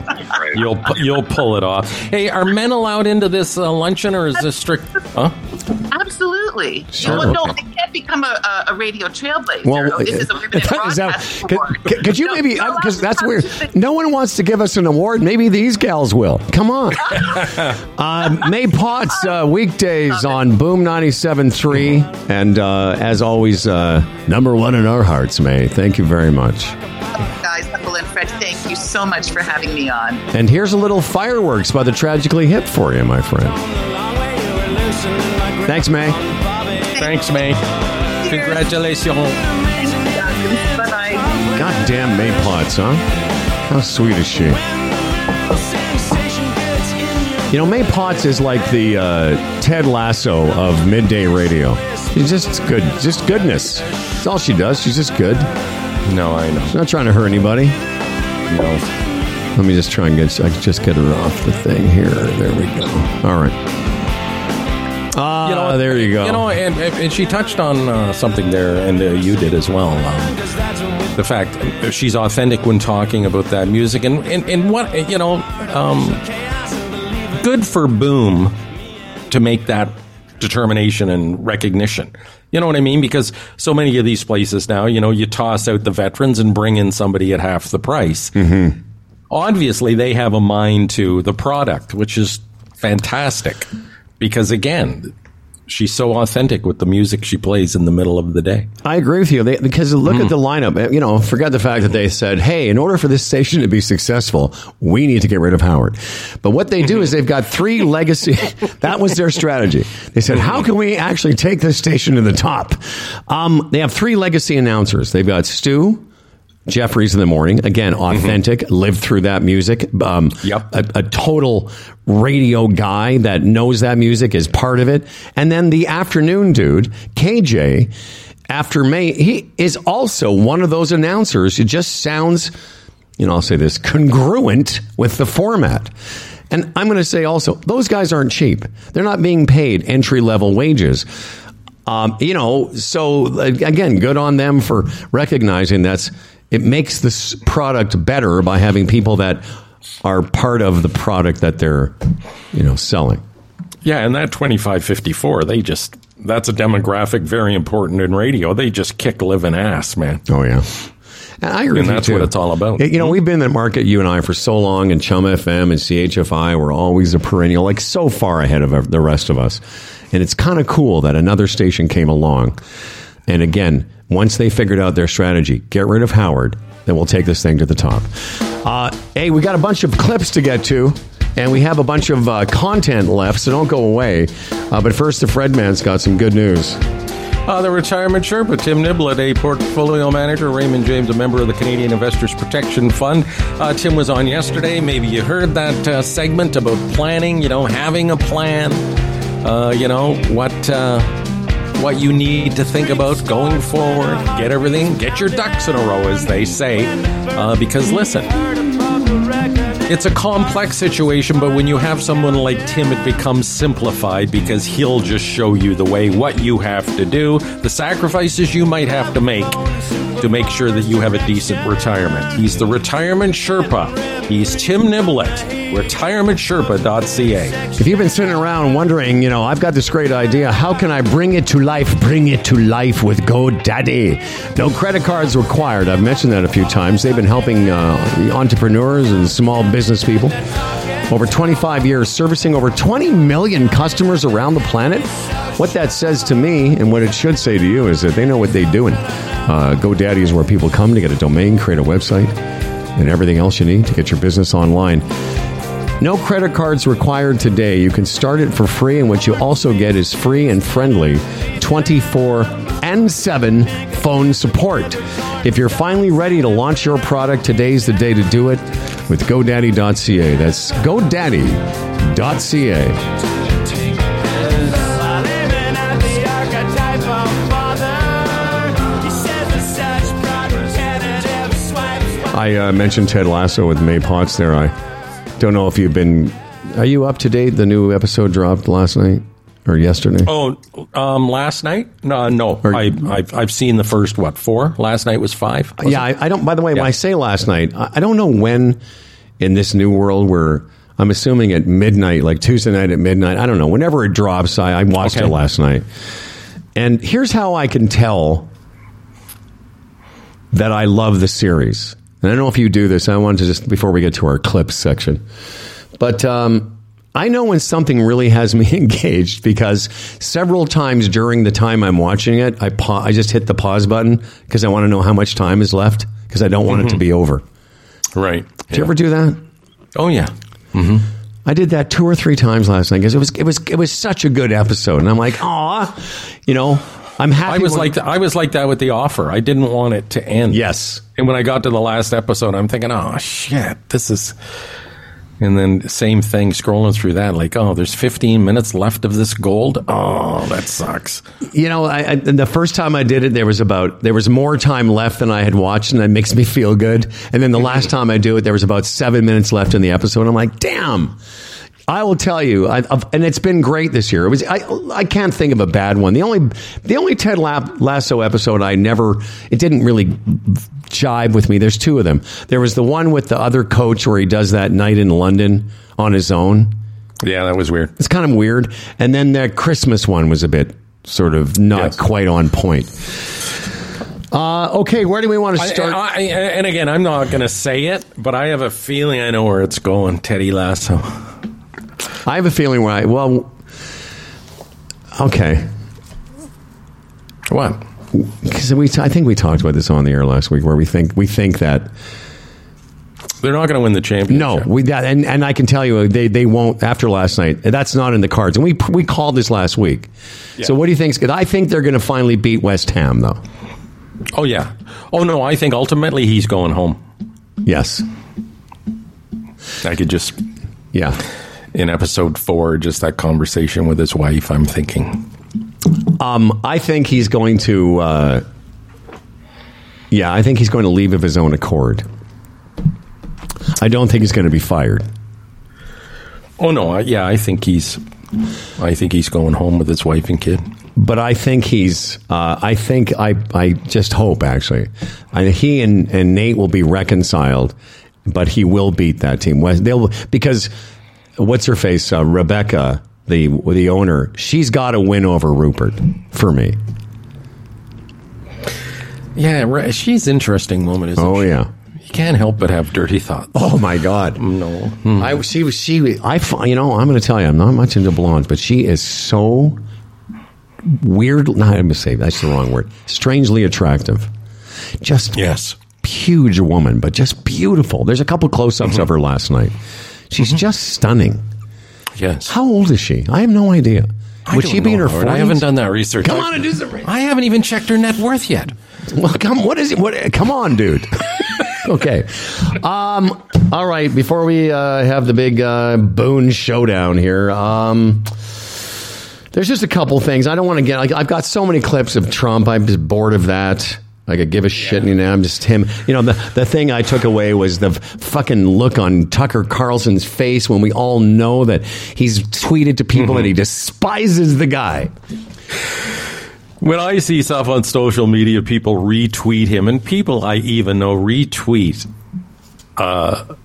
B: you'll you'll pull it off. Hey, are men allowed into this uh, luncheon, or is this strict? Huh?
F: Absolutely. Sure. No, no, they can't become a, a radio trailblazer. Well, this is a women in broadcast award.
A: Could, could you no, maybe? Because uh, that's weird. No one wants to give us an award. Maybe these gals will. Come on. uh, Maie Pauts, uh, weekdays on Boom 97.3. And uh, as always, uh, number one in our hearts, Maie. Thank you very much.
F: Guys, Humble and Fred, thank you so much for having me on.
A: And here's a little fireworks by the Tragically Hip for you, my friend. Thanks, Maie.
B: Thanks, Maie. Congratulations.
F: Bye-bye.
A: Goddamn Maie Pauts, huh? How sweet is she? You know, Maie Pauts is like the uh, Ted Lasso of midday radio. She's just good, just goodness. That's all she does. She's just good.
B: No, I know.
A: She's not trying to hurt anybody.
B: No.
A: Let me just try and get. I just get her off the thing here. There we go. All right. Ah, you know, there you go.
B: You know, and, and she touched on uh, something there, and uh, you did as well. Um, the fact she's authentic when talking about that music, and and, and what you know. Um, good for Boom to make that determination and recognition. You know what I mean? Because so many of these places now, you know, you toss out the veterans and bring in somebody at half the price.
A: Mm-hmm.
B: Obviously, they have a mind to the product, which is fantastic. Because again, she's so authentic with the music she plays in the middle of the day.
A: I agree with you they, because look at the lineup. You know, forget the fact that they said, "Hey, in order for this station to be successful, we need to get rid of Howard." But what they do is they've got three legacy. that was their strategy. They said, "How can we actually take this station to the top?" Um, they have three legacy announcers. They've got Stu. Jeffries in the morning. Again, authentic, lived through that music. Um,
B: Yep.
A: a, a total radio guy that knows that music is part of it. And then the afternoon dude, KJ, after Maie, he is also one of those announcers. It just sounds, you know, I'll say this, congruent with the format. And I'm going to say also, those guys aren't cheap. They're not being paid entry level wages. Um, you know, so uh, again, good on them for recognizing that's it makes this product better by having people that are part of the product that they're, you know, selling.
B: Yeah, and that 2554, they just, that's a demographic very important in radio. They just kick living ass, man.
A: Oh yeah. And I agree
B: And
A: with you,
B: that's what it's all about.
A: You know, we've been in the market, you and I, for so long, and CHUM FM and CHFI were always a perennial, like so far ahead of the rest of us. And it's kind of cool that another station came along. And again, once they figured out their strategy, get rid of Howard, then we'll take this thing to the top. Uh, hey, we got a bunch of clips to get to. And we have a bunch of uh, content left, so don't go away. Uh, but first, the Fred Man's got some good news.
B: Uh, the retirement Sherpa, Tim Niblett, a portfolio manager, Raymond James, a member of the Canadian Investors Protection Fund. Uh, Tim was on yesterday. Maybe you heard that uh, segment about planning, you know, having a plan, uh, you know, what. What you need to think about going forward. Get everything, get your ducks in a row, as they say. Uh, because listen, it's a complex situation, but when you have someone like Tim, it becomes simplified because he'll just show you the way, what you have to do, the sacrifices you might have to make to make sure that you have a decent retirement. He's the Retirement Sherpa. He's Tim Niblett, retirementsherpa.ca.
A: If you've been sitting around wondering, you know, I've got this great idea, how can I bring it to life? Bring it to life with GoDaddy. No credit cards required. I've mentioned that a few times. They've been helping uh, entrepreneurs and small business people. Over 25 years, servicing over 20 million customers around the planet. What that says to me, and what it should say to you, is that they know what they're doing. Uh, GoDaddy is where people come to get a domain, create a website, and everything else you need to get your business online. No credit cards required today. You can start it for free, and what you also get is free and friendly 24 and 7 phone support. If you're finally ready to launch your product, today's the day to do it with GoDaddy.ca. That's GoDaddy.ca. I uh, mentioned Ted Lasso with Maie Pauts there. I don't know if you've been. Are you up to date? The new episode dropped last night or yesterday.
B: Oh, um, last night? No, no.
A: Or-
B: I, I've, I've seen the first, what, four? Last night was five?
A: Yeah. I, I don't. By the way, when I say last night, I, I don't know when in this new world where I'm assuming at midnight, like Tuesday night at midnight. I don't know. Whenever it drops, I, I watched
B: Okay.
A: it last night. And here's how I can tell that I love the series. And I don't know if you do this. I wanted to just before we get to our clips section, but um, I know when something really has me engaged because several times during the time I'm watching it, I pa- I just hit the pause button because I want to know how much time is left because I don't want it to be over.
B: Right.
A: Did you ever do that?
B: Oh, yeah.
A: I did that two or three times last night because it was it was it was such a good episode, and I'm like, ah, you know, I'm happy.
B: I was
A: when-
B: like I was like that with the offer. I didn't want it to end.
A: yes,
B: And when I got to the last episode, I'm thinking, oh shit, this is. And then same thing, scrolling through that, like, oh, there's 15 minutes left of this gold. Oh, that sucks.
A: you know, I, I, the first time I did it, there was about there was more time left than I had watched, and that makes me feel good. And then the last time I do it, there was about seven minutes left in the episode. I'm like, damn. I will tell you, I, I've, and it's been great this year. It was I, I can't think of a bad one. The only the only Ted Lasso episode I never it didn't really jive with me. There's two of them. There was the one with the other coach where he does that night in London on his own.
B: Yeah, that was weird.
A: It's kind of weird. And then the Christmas one was a bit sort of not
B: Yes.
A: quite on point. Uh, okay, where do we want to
B: I,
A: start?
B: I, I- and again, I'm not going to say it, but I have a feeling I know where it's going. Teddy Lasso.
A: I have a feeling where I well, Okay.
B: What?
A: Because we, I think we talked about this on the air last week, where we think we think that
B: They're not going to win the championship.
A: no, we that, and and I can tell you they they won't after last night. That's not in the cards, and we we called this last week. So what do you think? I think they're going to finally beat West Ham, though.
B: Oh yeah. Oh no. I think ultimately he's going home.
A: Yes.
B: I could just
A: Yeah.
B: In episode four, just that conversation with his wife. I'm thinking.
A: Um, I think he's going to. Uh, yeah, I think he's going to leave of his own accord. I don't think he's going to be fired.
B: Oh no. I, yeah. I think he's. I think he's going home with his wife and kid.
A: but I think he's. Uh, I think I. I just hope actually, I, he and, and Nate will be reconciled, but he will beat that team. They'll because what's her face, uh, Rebecca, the the owner. She's got to win over Rupert for me.
B: Yeah. Right. She's an interesting woman. Isn't she?
A: Oh
B: she?
A: yeah.
B: You can't help but have dirty thoughts.
A: Oh my God.
B: No.
A: I she was she I you know I'm going to tell you I'm not much into blondes, but she is so weird. Not I'm going to say that's the wrong word. Strangely attractive. Just
B: Yes.
A: huge woman, but just beautiful. There's a couple close-ups of her last night. She's just stunning.
B: Yes.
A: How old is she? I have no idea.
B: I
A: Would she be in her
B: Howard.
A: 40s?
B: I haven't done that research.
A: Come
B: I-
A: on and do some. Research.
B: I haven't even checked her net worth yet.
A: Well, come. What is it? What? Come on, dude. okay. Um. All right. Before we uh, have the big uh, Boon showdown here, um, there's just a couple things I don't want to get. Like, I've got so many clips of Trump. I'm just bored of that. I could give a shit. You know, I'm just him. You know, the the thing I took away was the fucking look on Tucker Carlson's face when we all know that he's tweeted to people that he despises the guy.
B: When I see stuff on social media, people retweet him, and people I even know retweet uh,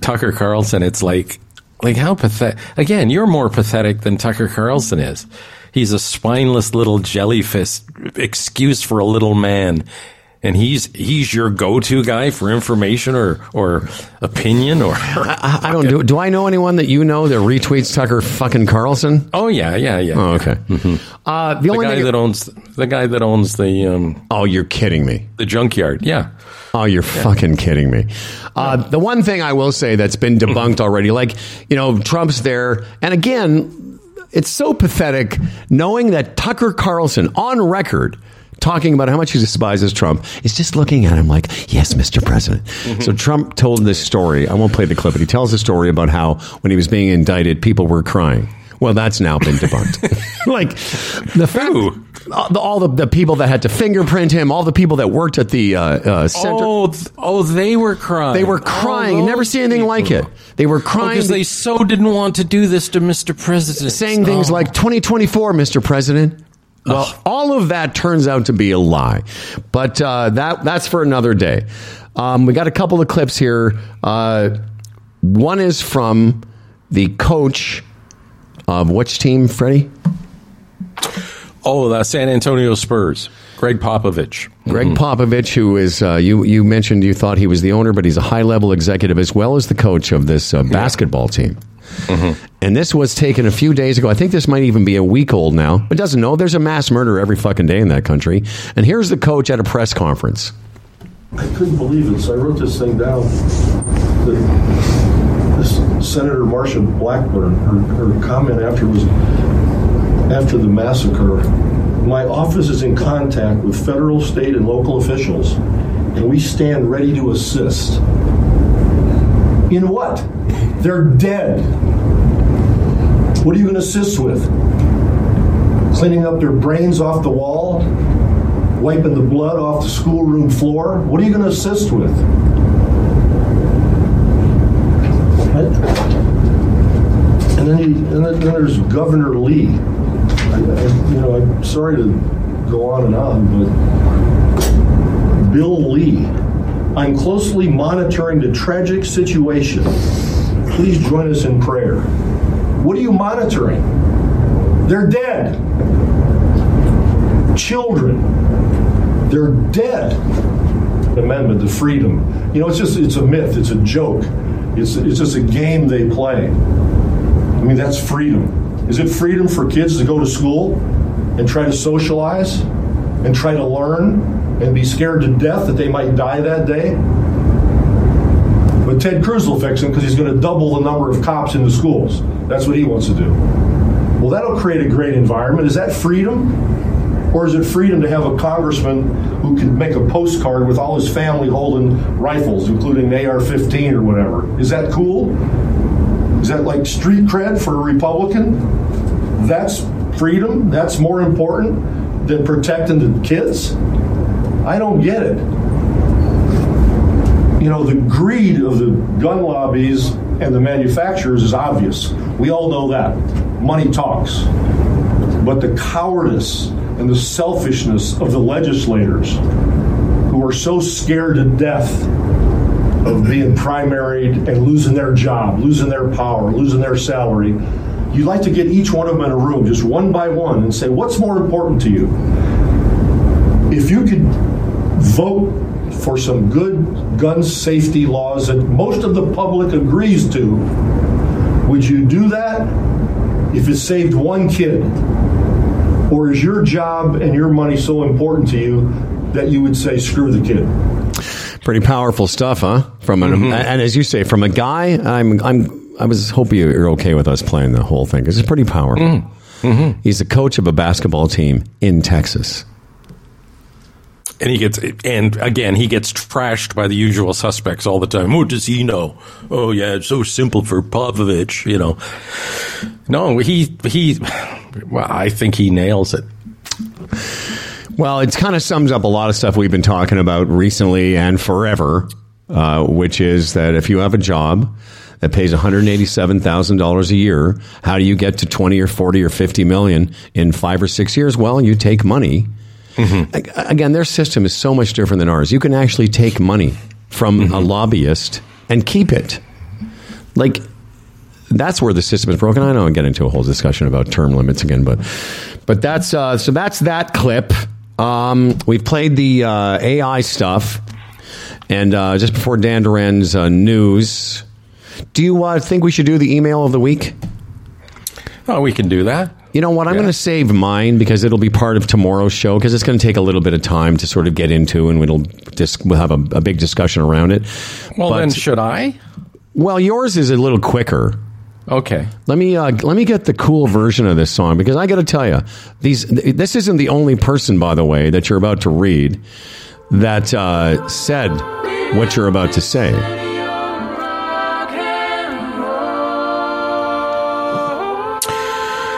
B: Tucker Carlson. It's like, like how pathetic. Again, you're more pathetic than Tucker Carlson is. He's a spineless little jellyfish excuse for a little man. And he's he's your go-to guy for information or or opinion or
A: I, I don't do. Do I know anyone that you know that retweets Tucker fucking Carlson?
B: oh yeah yeah yeah
A: Oh, okay. Uh, the
B: the
A: only
B: guy
A: thing.
B: that owns the guy that owns the um,
A: oh, you're kidding me.
B: the junkyard yeah
A: Oh, you're fucking kidding me. Uh, the one thing I will say that's been debunked already, like, you know, Trump's there. And again, it's so pathetic knowing that Tucker Carlson, on record, talking about how much he despises Trump, is just looking at him like, yes, Mr. President. So Trump told this story. I won't play the clip, but he tells a story about how when he was being indicted, people were crying. Well, that's now been debunked. like the fact, all, the, all the, the people that had to fingerprint him, all the people that worked at the uh, uh, center.
B: Oh, th- oh, they were crying.
A: They were crying.
B: Oh,
A: You never see anything like it. They were crying,
B: because they so didn't want to do this to Mr. President.
A: saying things
B: Oh.
A: like 2024, Mr. President. Well, all of that turns out to be a lie, but uh, that that's for another day. Um, we got a couple of clips here. Uh, one is from the coach of which team, Freddie?
B: "Oh, the San Antonio Spurs, Greg Popovich."
A: Greg Popovich, who is uh, you you mentioned you thought he was the owner, but he's a high level executive as well as the coach of this uh, basketball team. And this was taken a few days ago. I think this might even be a week old now. It doesn't know. There's a mass murder every fucking day in that country. And here's the coach at a press conference.
G: I couldn't believe it, so I wrote this thing down. The, this Senator Marsha Blackburn, her, her comment after was after the massacre. My office is in contact with federal, state, and local officials, and we stand ready to assist. In what? They're dead. What are you going to assist with? Cleaning up their brains off the wall? wiping the blood off the schoolroom floor. What are you going to assist with? And then, and then, there's Governor Lee. I, I, you know, I'm sorry to go on and on, but Bill Lee. I'm closely monitoring the tragic situation. Please join us in prayer. What are you monitoring? They're dead. Children. They're dead. Amendment to freedom. You know, it's just it's a myth. It's a joke. It's it's just a game they play. I mean, that's freedom. Is it freedom for kids to go to school? and try to socialize and try to learn and be scared to death that they might die that day. But Ted Cruz will fix them because he's going to double the number of cops in the schools. That's what he wants to do. Well, that'll create a great environment. Is that freedom? Or is it freedom to have a congressman who can make a postcard with all his family holding rifles, including an AR 15 or whatever? Is that cool? Is that like street cred for a Republican? That's freedom? That's more important than protecting the kids? I don't get it. You know, the greed of the gun lobbies and the manufacturers is obvious. We all know that. Money talks. But the cowardice and the selfishness of the legislators who are so scared to death of being primaried and losing their job, losing their power, losing their salary, you'd like to get each one of them in a room, just one by one, and say, what's more important to you? If you could vote for some good gun safety laws that most of the public agrees to, would you do that if it saved one kid? Or is your job and your money so important to you that you would say, screw the kid?
A: Pretty powerful stuff, huh? From an,
B: Mm-hmm.
A: and as you say, from a guy, I'm, I'm, I was hoping you're okay with us playing the whole thing because it's pretty powerful.
B: Mm-hmm.
A: He's the coach of a basketball team in Texas.
B: And he gets, and again, he gets trashed by the usual suspects all the time. What does he know? Oh yeah, it's so simple for Popovich, you know. No, he he. Well, I think he nails it.
A: Well, it kind of sums up a lot of stuff we've been talking about recently and forever, uh, which is that if you have a job that pays $187,000 a year, how do you get to 20 or 40 or 50 million in five or six years? Well, you take money. Ag- Again, their system is so much different than ours. You can actually take money from a lobbyist and keep it. Like, that's where the system is broken. I know I get into a whole discussion about term limits again, but but that's uh, so that's that clip. Um, we've played the uh, AI stuff, and uh, just before Dan Duran's uh, news, do you uh, think we should do the email of the week?
B: Oh, we can do that.
A: You know what? I'm
B: Yeah.
A: going to save mine because it'll be part of tomorrow's show because it's going to take a little bit of time to sort of get into, and we'll just we'll have a, a big discussion around it.
B: Well,
A: But-
B: then should I?
A: well, yours is a little quicker.
B: Okay.
A: Let me uh, let me get the cool version of this song because I got to tell you, these th- this isn't the only person, by the way, that you're about to read that uh, said what you're about to say.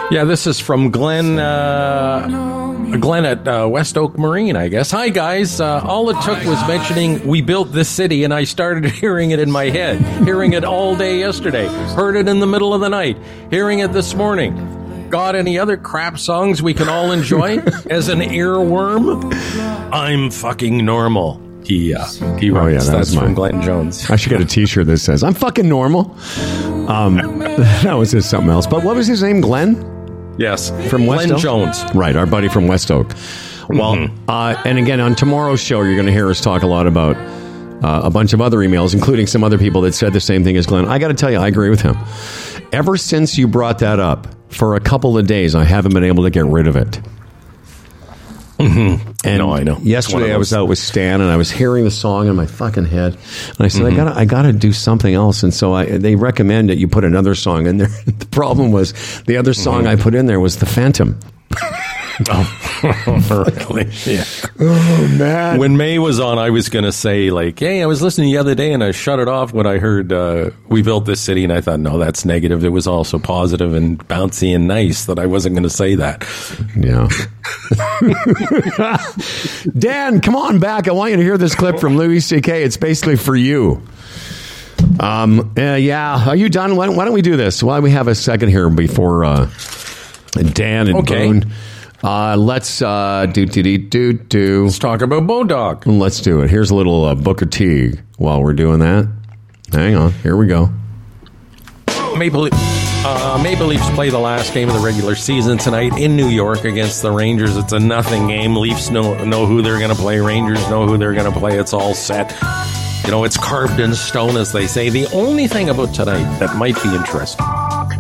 B: Yeah, this is from Glenn. Uh, Glenn at uh, West Oak Marine, I guess. Hi, guys. Uh, all it took was mentioning we built this city, and I started hearing it in my head. Hearing it all day yesterday. Heard it in the middle of the night. Hearing it this morning. Got any other crap songs we can all enjoy as an earworm? I'm fucking normal. He, uh, he writes.
A: Oh, yeah, that
B: That's from. Glenn Jones.
A: I should get a T-shirt that says "I'm fucking normal." Um, that was just something else. But what was his name? Glenn.
B: Yes.
A: from West
B: Glenn
A: Oak?
B: Jones.
A: Right, our buddy from West Oak. Well, uh, and again, on tomorrow's show, you're going to hear us talk a lot about uh, a bunch of other emails, including some other people that said the same thing as Glenn. I got to tell you, I agree with him. Ever since you brought that up, for a couple of days, I haven't been able to get rid of it. Mm-hmm. And
B: No, I know.
A: Yesterday, I was out with Stan, and I was hearing the song in my fucking head, and I said, "I mm-hmm. gotta, I gotta do something else." And so I, they recommend that you put another song in there. the problem was the other song mm-hmm. I put in there was the Phantom.
B: really? Yeah.
A: Oh man!
B: When Maie was on, I was going to say, like, hey, I was listening the other day and I shut it off when I heard uh, we built this city. And I thought, no, that's negative. It was also positive and bouncy and nice that I wasn't going to say that.
A: Yeah. Dan, come on back. I want you to hear this clip from Louis C.K. It's basically for you. Um, uh, yeah. Are you done? Why don't, why don't we do this? Why don't we have a second here before uh, Dan and
B: Okay.
A: Boon? Uh, let's uh, do do do do do.
B: Let's talk about Bodog.
A: Let's do it. Here's a little uh, Booker T. While we're doing that, hang on. Here we go.
B: Maple, Le- uh, Maple Leafs play the last game of the regular season tonight in New York against the Rangers. It's a nothing game. Leafs know know who they're going to play. Rangers know who they're going to play. It's all set. You know, it's carved in stone, as they say. The only thing about tonight that might be interesting: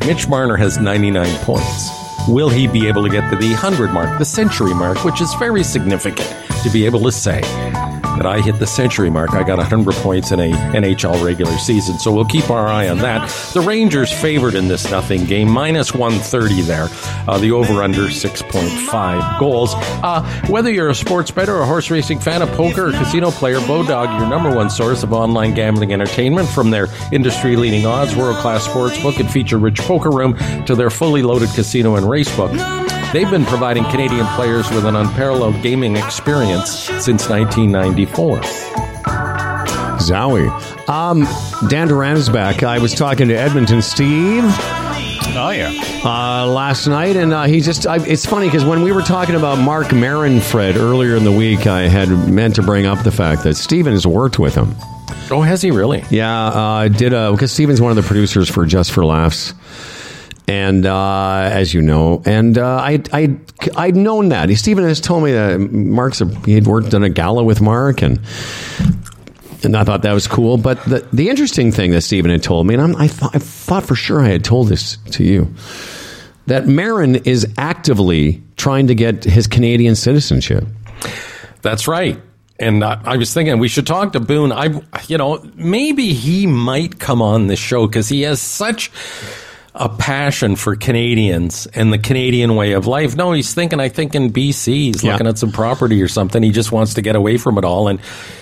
B: Mitch Marner has 99 points. Will he be able to get to the 100 mark, the century mark, which is very significant to be able to say that I hit the century mark. I got 100 points in a NHL regular season, so we'll keep our eye on that. The Rangers favored in this nothing game, minus 130 there. Uh, the over under 6.5 goals. Uh, whether you're a sports bettor, a horse racing fan, a poker or casino player, Bodog, your number one source of online gambling entertainment, from their industry leading odds, world class sports book, and feature rich poker room to their fully loaded casino and race book. They've been providing Canadian players with an unparalleled gaming experience since 1994.
A: Zowie. Um, Dan Duran is back. I was talking to Edmonton Steve
C: Oh yeah.
A: uh, last night, and uh, he just, I, it's funny because when we were talking about Marc Maron, Fred, earlier in the week, I had meant to bring up the fact that Steven has worked with him.
B: Oh, has he really?
A: Yeah, uh, I did because Steven's one of the producers for Just for Laughs, and uh, as you know, and uh, I I I'd known that. Steven has told me that Mark's a, he had worked on a gala with Mark, and and I thought that was cool. But the the interesting thing that Steven had told me, and I'm, I thought I thought for sure I had told this to you, that Maron is actively trying to get his Canadian citizenship.
B: That's right. And uh, I was thinking we should talk to Boon. I, you know, maybe he might come on the show because he has such a passion for Canadians and the Canadian way of life. No, he's thinking, I think in BC, he's
A: Yeah.
B: looking at some property or something. He just wants to get away from it all. And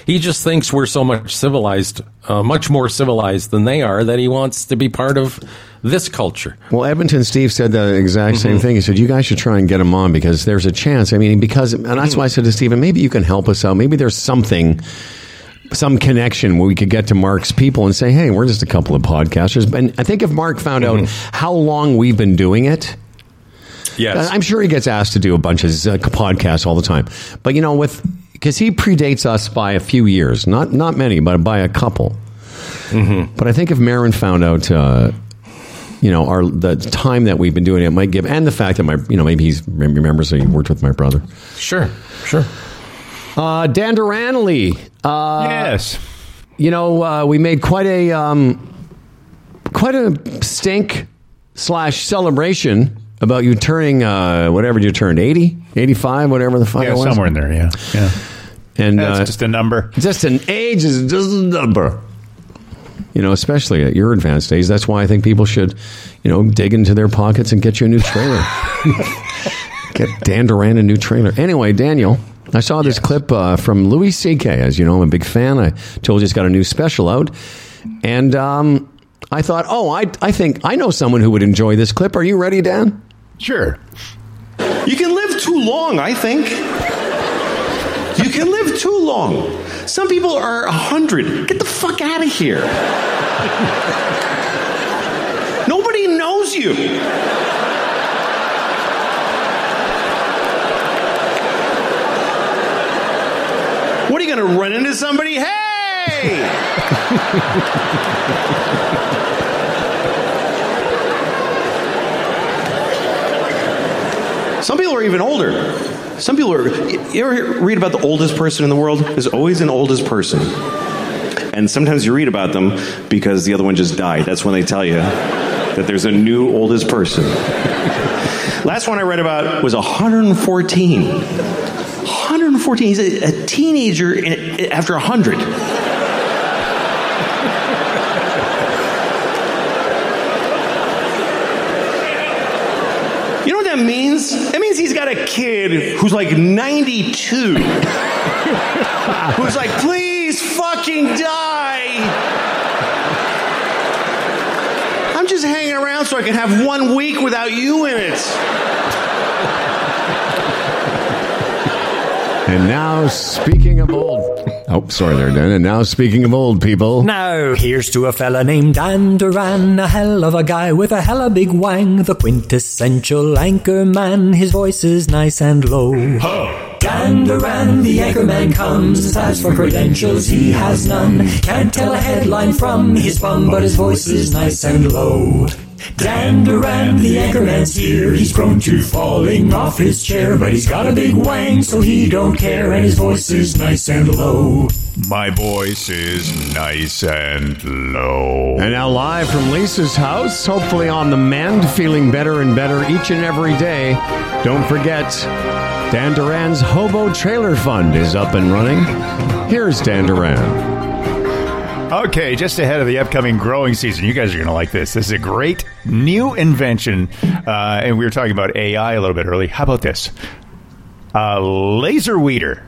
B: he just thinks we're so much civilized, uh, much more civilized than they are, that he wants to be part of this culture.
A: Well, Edmonton Steve said the exact
B: Mm-hmm.
A: same thing. He said, "You guys should try and get him on because there's a chance. I mean, because and that's why I said to Stephen, maybe you can help us out. Maybe there's something, some connection where we could get to Mark's people and say, hey, we're just a couple of podcasters. And I think if Mark found out
B: Mm-hmm.
A: how long we've been doing it,
B: Yes.
A: I'm sure he gets asked to do a bunch of uh, podcasts all the time. But you know, with because he predates us by a few years, not not many, but by a couple.
B: Mm-hmm.
A: But I think if Maron found out, uh, you know, our the time that we've been doing it might give, and the fact that my, you know, maybe he's remembers that he worked with my brother,
B: sure, sure.
A: Uh, Dan Duranley. Uh,
C: yes.
A: you know, uh, we made quite a um, quite a stink slash celebration about you turning uh, whatever you turned 80, 85, whatever the fuck
C: Yeah,
A: it was.
C: somewhere in there. Yeah. Yeah.
A: And
C: That's
A: uh,
C: just a number.
A: just an age is just a number. You know, especially at your advanced age. That's why I think people should, you know, dig into their pockets and get you a new trailer. get Dan Duran a new trailer. Anyway, Daniel, I saw this clip uh, from Louis C.K. As you know, I'm a big fan. I told you he's got a new special out. And um, I thought, oh, I, I think I know someone who would enjoy this clip. Are you ready, Dan?
C: Sure.
H: You can live too long, I think. You can live too long. Some people are 100. Get the fuck out of here. Nobody knows you. Going to run into somebody? Hey! Some people are even older. Some people are. You ever read about the oldest person in the world? There's always an oldest person. And sometimes you read about them because the other one just died. That's when they tell you that there's a new oldest person. Last one I read about was 114. 114. He's a, a teenager in- after 100. You know what that means? That means he's got a kid who's like 92. who's like, please fucking die. I'm just hanging around so I can have one week without you in it.
A: And now, speaking of old. Oh, sorry there, Dan. And now, speaking of old people.
I: Now, here's to a fella named Dan Duran, a hell of a guy with a hella big wang, the quintessential anchor man. His voice is nice and low. Dan Duran, the anchor man comes. As for credentials, he has none. Can't tell a headline from his bum, but his voice is nice and low. Dan Duran, the anchorman's here. He's prone to falling off his chair, but he's got a big wang, so he don't care, and his voice is nice and low.
C: My voice is nice and low.
A: And now, live from Lisa's house, hopefully on the mend, feeling better and better each and every day. Don't forget, Dan Duran's Hobo Trailer Fund is up and running. Here's Dan Duran.
C: Okay, just ahead of the upcoming growing season, you guys are going to like this. This is a great new invention, uh, and we were talking about AI a little bit early. How about this? A laser weeder.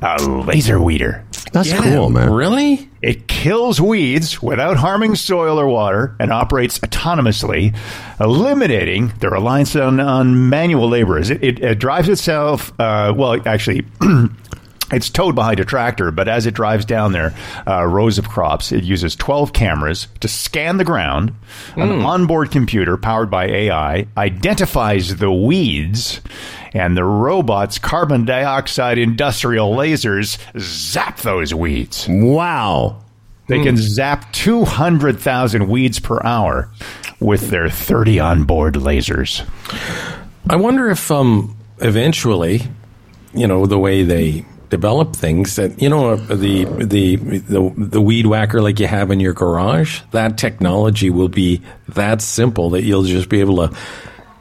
C: A laser weeder.
A: That's cool, man.
B: Really?
C: It kills weeds without harming soil or water and operates autonomously, eliminating the reliance on, on manual laborers. It, it, it drives itself, uh, well, actually, It's towed behind a tractor, but as it drives down there, uh, rows of crops, it uses 12 cameras to scan the ground. An onboard computer powered by AI identifies the weeds, and the robot's carbon dioxide industrial lasers zap those weeds.
A: Wow.
C: They can zap 200,000 weeds per hour with their 30 onboard lasers.
B: I wonder if um eventually, you know, the way they develop things that you know the the the the weed whacker like you have in your garage, that technology will be that simple that you'll just be able to,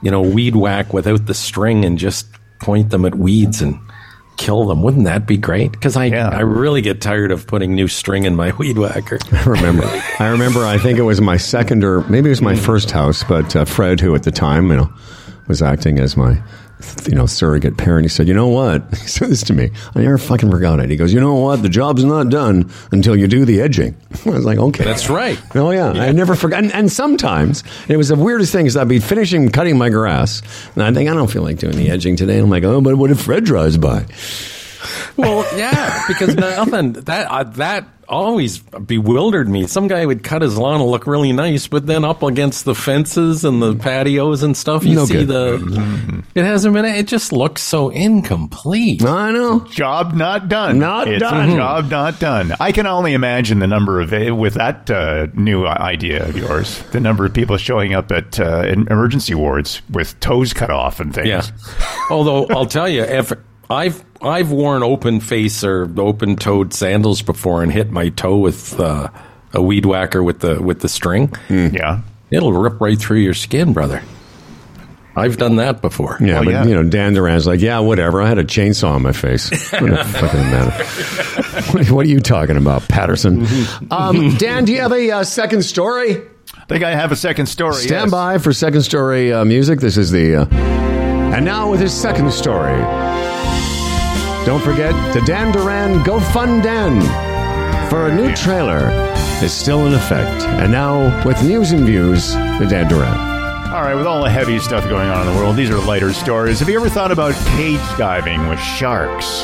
B: you know, weed whack without the string and just point them at weeds and kill them. Wouldn't that be great? Because I
C: Yeah.
B: I really get tired of putting new string in my weed whacker.
A: I remember. I remember. I think it was my second or maybe it was my first house, but uh, Fred, who at the time you know was acting as my you know surrogate parent, he said, "You know what?" He said this to me. I never fucking forgot it. He goes, "You know what? The job's not done until you do the edging." I was like, "Okay,
B: That's right.
A: Oh yeah, I never forgot. And, and sometimes it was the weirdest thing is I'd be finishing cutting my grass, and I think I don't feel like doing the edging today. And I'm like, oh, but what if Fred drives by?
B: Well, yeah, because nothing that uh, that always bewildered me. Some guy would cut his lawn to look really nice, but then up against the fences and the patios and stuff, you
A: No
B: see
A: good.
B: the it hasn't been. It just looks so incomplete.
A: I know.
C: Job not done.
A: Not
C: it's
A: done.
C: A job not done. I can only imagine the number of with that uh, new idea of yours, the number of people showing up at uh, in emergency wards with toes cut off and things.
B: Yeah. Although I'll tell you, if I've I've worn open face or open toed sandals before and hit my toe with uh, a weed whacker with the with the string,
C: yeah.
B: it'll rip right through your skin, brother. I've done that before.
A: Yeah,
C: Well,
A: but
C: yeah.
A: you know, Dan Duran's like, yeah, whatever. I had a chainsaw on my face. What the fucking matter? What, what are you talking about, Patterson? Um, Dan, do you have a uh, second story?
C: I think I have a second story.
A: Stand
C: yes.
A: by for second story uh, music. This is the. Uh, and now with his second story. Don't forget the Dan Duran Go Fund Dan for a new trailer is still in effect. And now with news and views, the Dan Duran.
C: All right, with all the heavy stuff going on in the world, these are lighter stories. Have you ever thought about cage diving with sharks?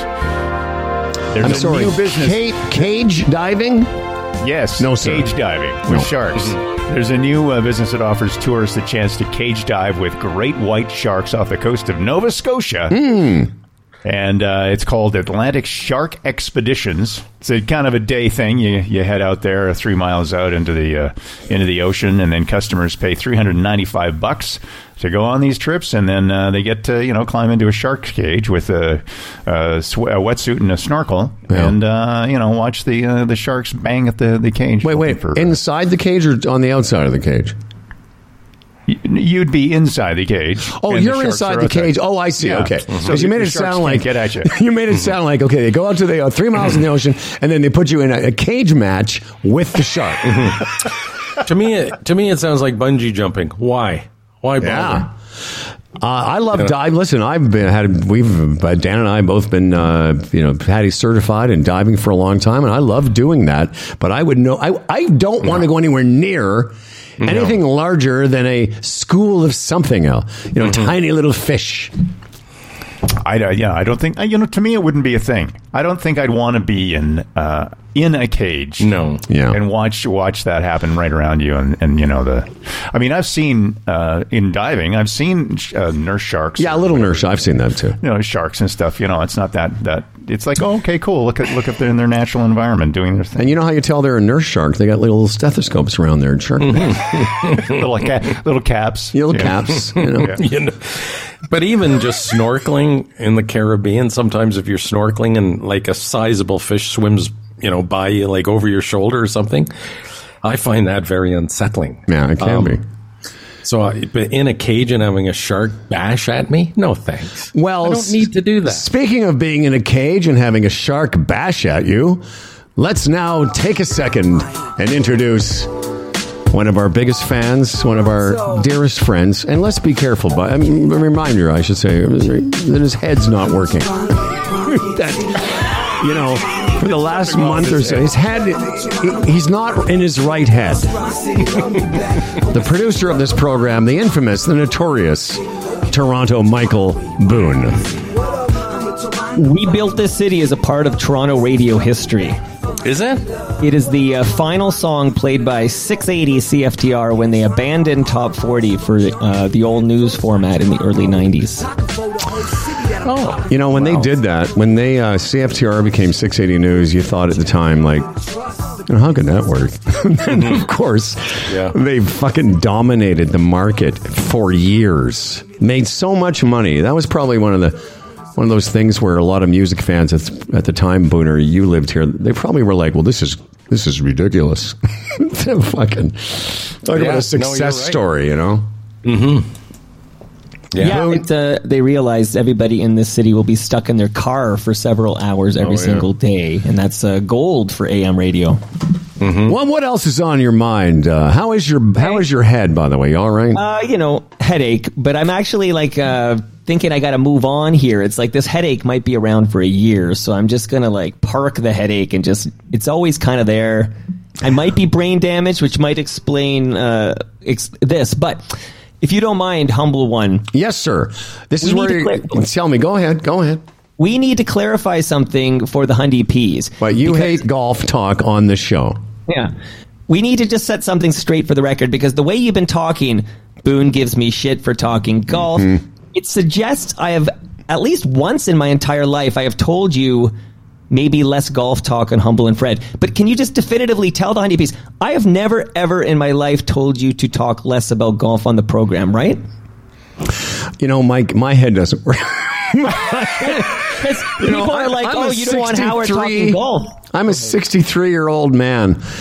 C: There's
A: I'm
C: a
A: sorry,
C: new business.
A: ca- cage diving?
C: Yes,
A: No, sir.
C: cage diving with
A: No.
C: sharks. There's a new uh, business that offers tourists the chance to cage dive with great white sharks off the coast of Nova Scotia. And uh, it's called Atlantic Shark Expeditions. It's a kind of a day thing. You you head out there three miles out into the uh, into the ocean, and then customers pay three hundred ninety five bucks to go on these trips, and then uh, they get to you know climb into a shark cage with a, a, sw- a wetsuit and a snorkel,
A: Yeah.
C: and uh, you know watch the uh, the sharks bang at the the cage.
A: Wait, wait.
C: For,
A: Inside the cage or on the outside of the cage?
C: You'd be inside the cage.
A: Oh, you're
C: sharks
A: inside the cage. Oh, I see.
C: Yeah.
A: Okay, because you made it sound like
C: get at you.
A: you made it sound like okay, they go out to the uh, three miles in the ocean, and then they put you in a, a cage match with the shark.
B: to me, it, to me, it sounds like bungee jumping. Why? Why bother?
A: Yeah. Uh, I love dive. Listen, I've been had we've uh, Dan and I both been uh, you know PADI certified in diving for a long time, and I love doing that. But I would know I I don't want to go anywhere near anything larger than a school of something else. You know, tiny little fish.
C: I uh, yeah, I don't think uh, you know. To me, it wouldn't be a thing. I don't think I'd want to be in uh, in a cage.
B: No.
A: Yeah.
C: and watch watch that happen right around you, and, and you know the. I mean, I've seen uh, in diving, I've seen uh, nurse sharks.
A: Yeah, a little nurse. I've seen that too.
C: You know, sharks and stuff. You know, it's not that that. It's like, oh, okay, cool. Look at look at they're in their natural environment doing their thing.
A: And you know how you tell they're a nurse shark? They got little stethoscopes around their shark.
C: little ca- little caps,
A: Little
C: Yeah.
A: caps. You know?
B: You know, but even just snorkeling in the Caribbean, sometimes if you're snorkeling and like a sizable fish swims you know, by you, like over your shoulder or something. I find that very unsettling.
A: Yeah, it can
B: Um,
A: be.
B: So, I- but in a cage and having a shark bash at me? No, thanks.
A: Well,
B: I don't need to do that.
A: Speaking of being in a cage and having a shark bash at you, let's now take a second and introduce one of our biggest fans, one of our dearest friends, and let's be careful. But I mean, a reminder, I should say, that his head's not working. that, you know, for the last month or so, his head, he's not in his right head. the producer of this program, the infamous, the notorious Toronto Michael Boon.
J: We built this city as a part of Toronto radio history.
B: Is it?
J: It is the uh, final song played by 680 CFTR when they abandoned Top 40 for uh, the old news format in the early 90s.
B: Oh.
A: You know, when they did that, when they uh, CFTR became 680 News, you thought at the time, like, you know, how could that work? and of course,
B: Yeah.
A: they fucking dominated the market for years, made so much money. That was probably one of the one of those things where a lot of music fans at, at the time, Booner, you lived here, they probably were like, well, this is this is ridiculous. fucking talk
B: Yeah,
A: about a success
B: you're right.
A: story, you know?
J: Yeah, it, uh, they realized everybody in this city will be stuck in their car for several hours every
B: Oh, yeah.
J: single day, and that's uh, gold for AM radio.
A: Well, what else is on your mind? Uh, how is your how is your head, by the way? You all right?
J: Uh, you know, headache, but I'm actually like uh, thinking I got to move on here. It's like this headache might be around for a year, so I'm just gonna like park the headache and just it's always kind of there. I might be brain damaged, which might explain uh, ex- this, but if you don't mind, humble one,
A: Yes, sir. This
J: We
A: is where you tell me. Go ahead. Go ahead.
J: we need to clarify something for the Hundy Peas.
A: But you hate golf talk on the show.
J: Yeah. We need to just set something straight for the record because the way you've been talking, Boon gives me shit for talking golf. It suggests I have, at least once in my entire life, I have told you maybe less golf talk on Humble and Fred. But can you just definitively tell the honeybees, I have never, ever in my life told you to talk less about golf on the program, right?
A: You know, Mike, my head doesn't work. You know,
J: people are
A: I'm-
J: like,
A: I'm
J: oh, you don't want Howard talking golf.
A: I'm a 63 year old man.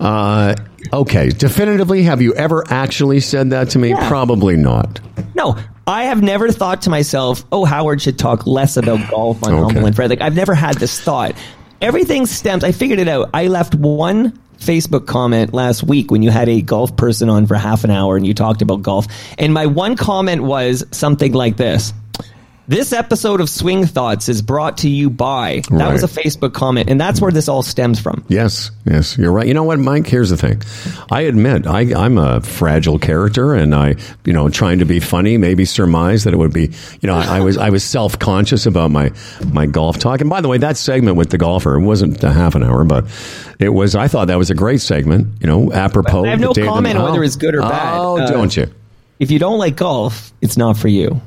A: Uh, okay, definitively, have you ever actually said that to me?
J: Yeah.
A: Probably not.
J: No, I have never thought to myself, "Oh, Howard should talk less about golf on
A: Okay.
J: Humble and Fred." Like I've never had this thought. Everything stems. I figured it out. I left one Facebook comment last week when you had a golf person on for half an hour and you talked about golf, and my one comment was something like this. This episode of Swing Thoughts is brought to you by. That was a Facebook comment, and that's where this all stems from.
A: Yes, yes, you're right. You know what, Mike? Here's the thing. I admit I, I'm a fragile character, and I, you know, trying to be funny, maybe surmise that it would be, you know, I, I was I was self conscious about my my golf talk. And by the way, that segment with the golfer wasn't a half an hour, but it was. I thought that was a great segment. You know, apropos.
J: I have no comment on
A: Oh.
J: whether it's good or bad.
A: Oh,
J: Uh,
A: don't you?
J: If you don't like golf, it's not for you.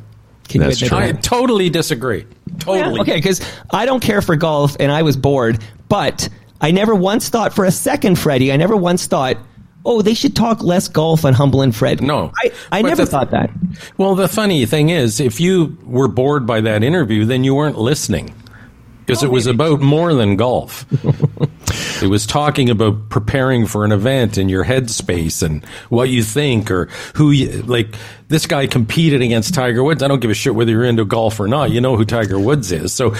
J: Can
A: That's
J: you admit
A: true.
J: that?
B: I totally disagree. Totally.
J: Yeah, okay, because I don't care for golf and I was bored, but I never once thought for a second, Freddie, I never once thought, oh, they should talk less golf on Humble and Fred.
B: No.
J: I, I never
B: the-
J: thought that.
B: Well, the funny thing is, if you were bored by that interview, then you weren't listening. Because it was oh, about more than golf. it was talking about preparing for an event in your headspace and what you think or who you, like, this guy competed against Tiger Woods. I don't give a shit whether you're into golf or not. You know who Tiger Woods is. So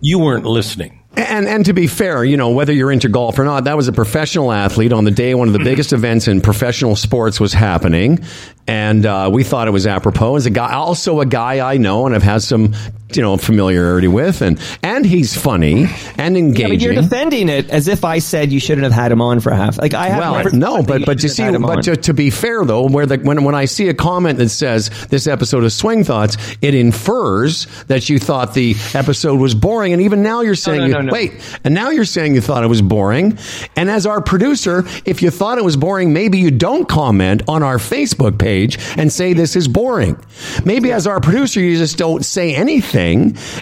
B: you weren't listening.
A: And and to be fair, you know whether you're into golf or not, that was a professional athlete on the day one of the biggest events in professional sports was happening, and uh, we thought it was apropos. As a guy, also a guy I know and I've had some you know familiarity with, and and he's funny and
J: Yeah,
A: engaging.
J: but you're defending it as if I said you shouldn't have had him on for half. Like I have
A: well,
J: never
A: no, but but you see,
J: have had him
A: but to, to be fair though, where the when when I see a comment that says this episode of Swing Thoughts, it infers that you thought the episode was boring, and even now you're saying
J: no,
A: you,
J: no, no.
A: wait, and now you're saying you thought it was boring. And as our producer, if you thought it was boring, maybe you don't comment on our Facebook page and say this is boring. Maybe as our producer, you just don't say anything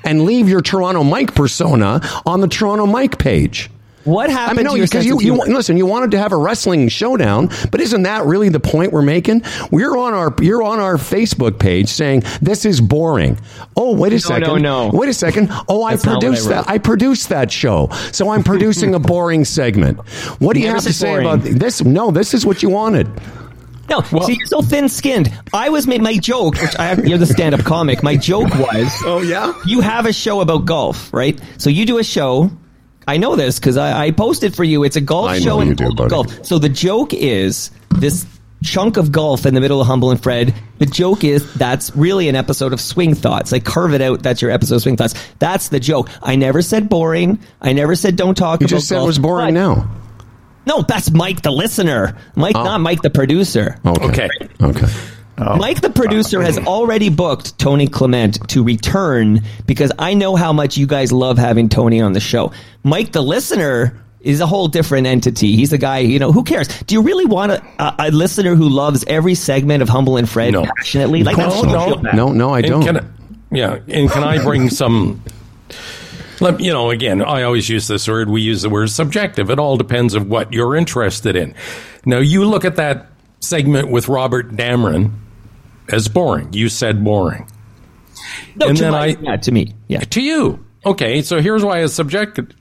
A: and leave your Toronto Mike persona on the Toronto Mike page.
J: What happened
A: I mean, no, because you,
J: of
A: you listen. You wanted to have a wrestling showdown, but isn't that really the point we're making? We're on our you're on our Facebook page saying this is boring. Oh, wait a second.
J: no, no.
A: Wait a second. Oh, I
J: That's I
A: produced
J: wrote.
A: that. I produced that show, so I'm producing a boring segment. What do you
J: Never
A: have to say
J: boring.
A: about this? No, this is what you wanted.
J: No, see, you're so thin-skinned. I was made my joke, which I have, you're the stand-up comic. My joke was,
A: Oh yeah.
J: you have a show about golf, right? So you do a show. I know this because I, I posted for you. It's a golf
A: I know
J: show
A: you
J: and
A: do, buddy.
J: golf. So the joke is this chunk of golf in the middle of Humble and Fred. The joke is that's really an episode of Swing Thoughts. Like carve it out. That's your episode of Swing Thoughts. That's the joke. I never said boring. I never said don't talk
A: You
J: about
A: just said it was boring
J: But-
A: now.
J: No, that's Mike the listener. Mike,
A: Oh.
J: not Mike the producer.
A: Okay. Okay. Oh.
J: Mike, the producer, has already booked Tony Clement to return because I know how much you guys love having Tony on the show. Mike, the listener, is a whole different entity. He's a guy, you know, who cares? Do you really want a, a, a listener who loves every segment of Humble and Fred
B: No.
J: passionately? Like,
B: No, no.
A: No, no, I
B: And
A: don't.
B: can I- yeah, and can I bring some? Let, you know, again, I always use this word. We use the word subjective. It all depends of what you're interested in. Now, you look at that segment with Robert Damron as boring. You said boring
J: No,
B: and
J: to
B: then
J: Mike,
B: I-
J: yeah, to me, yeah.
B: to you. Okay, so here's why it's subjective.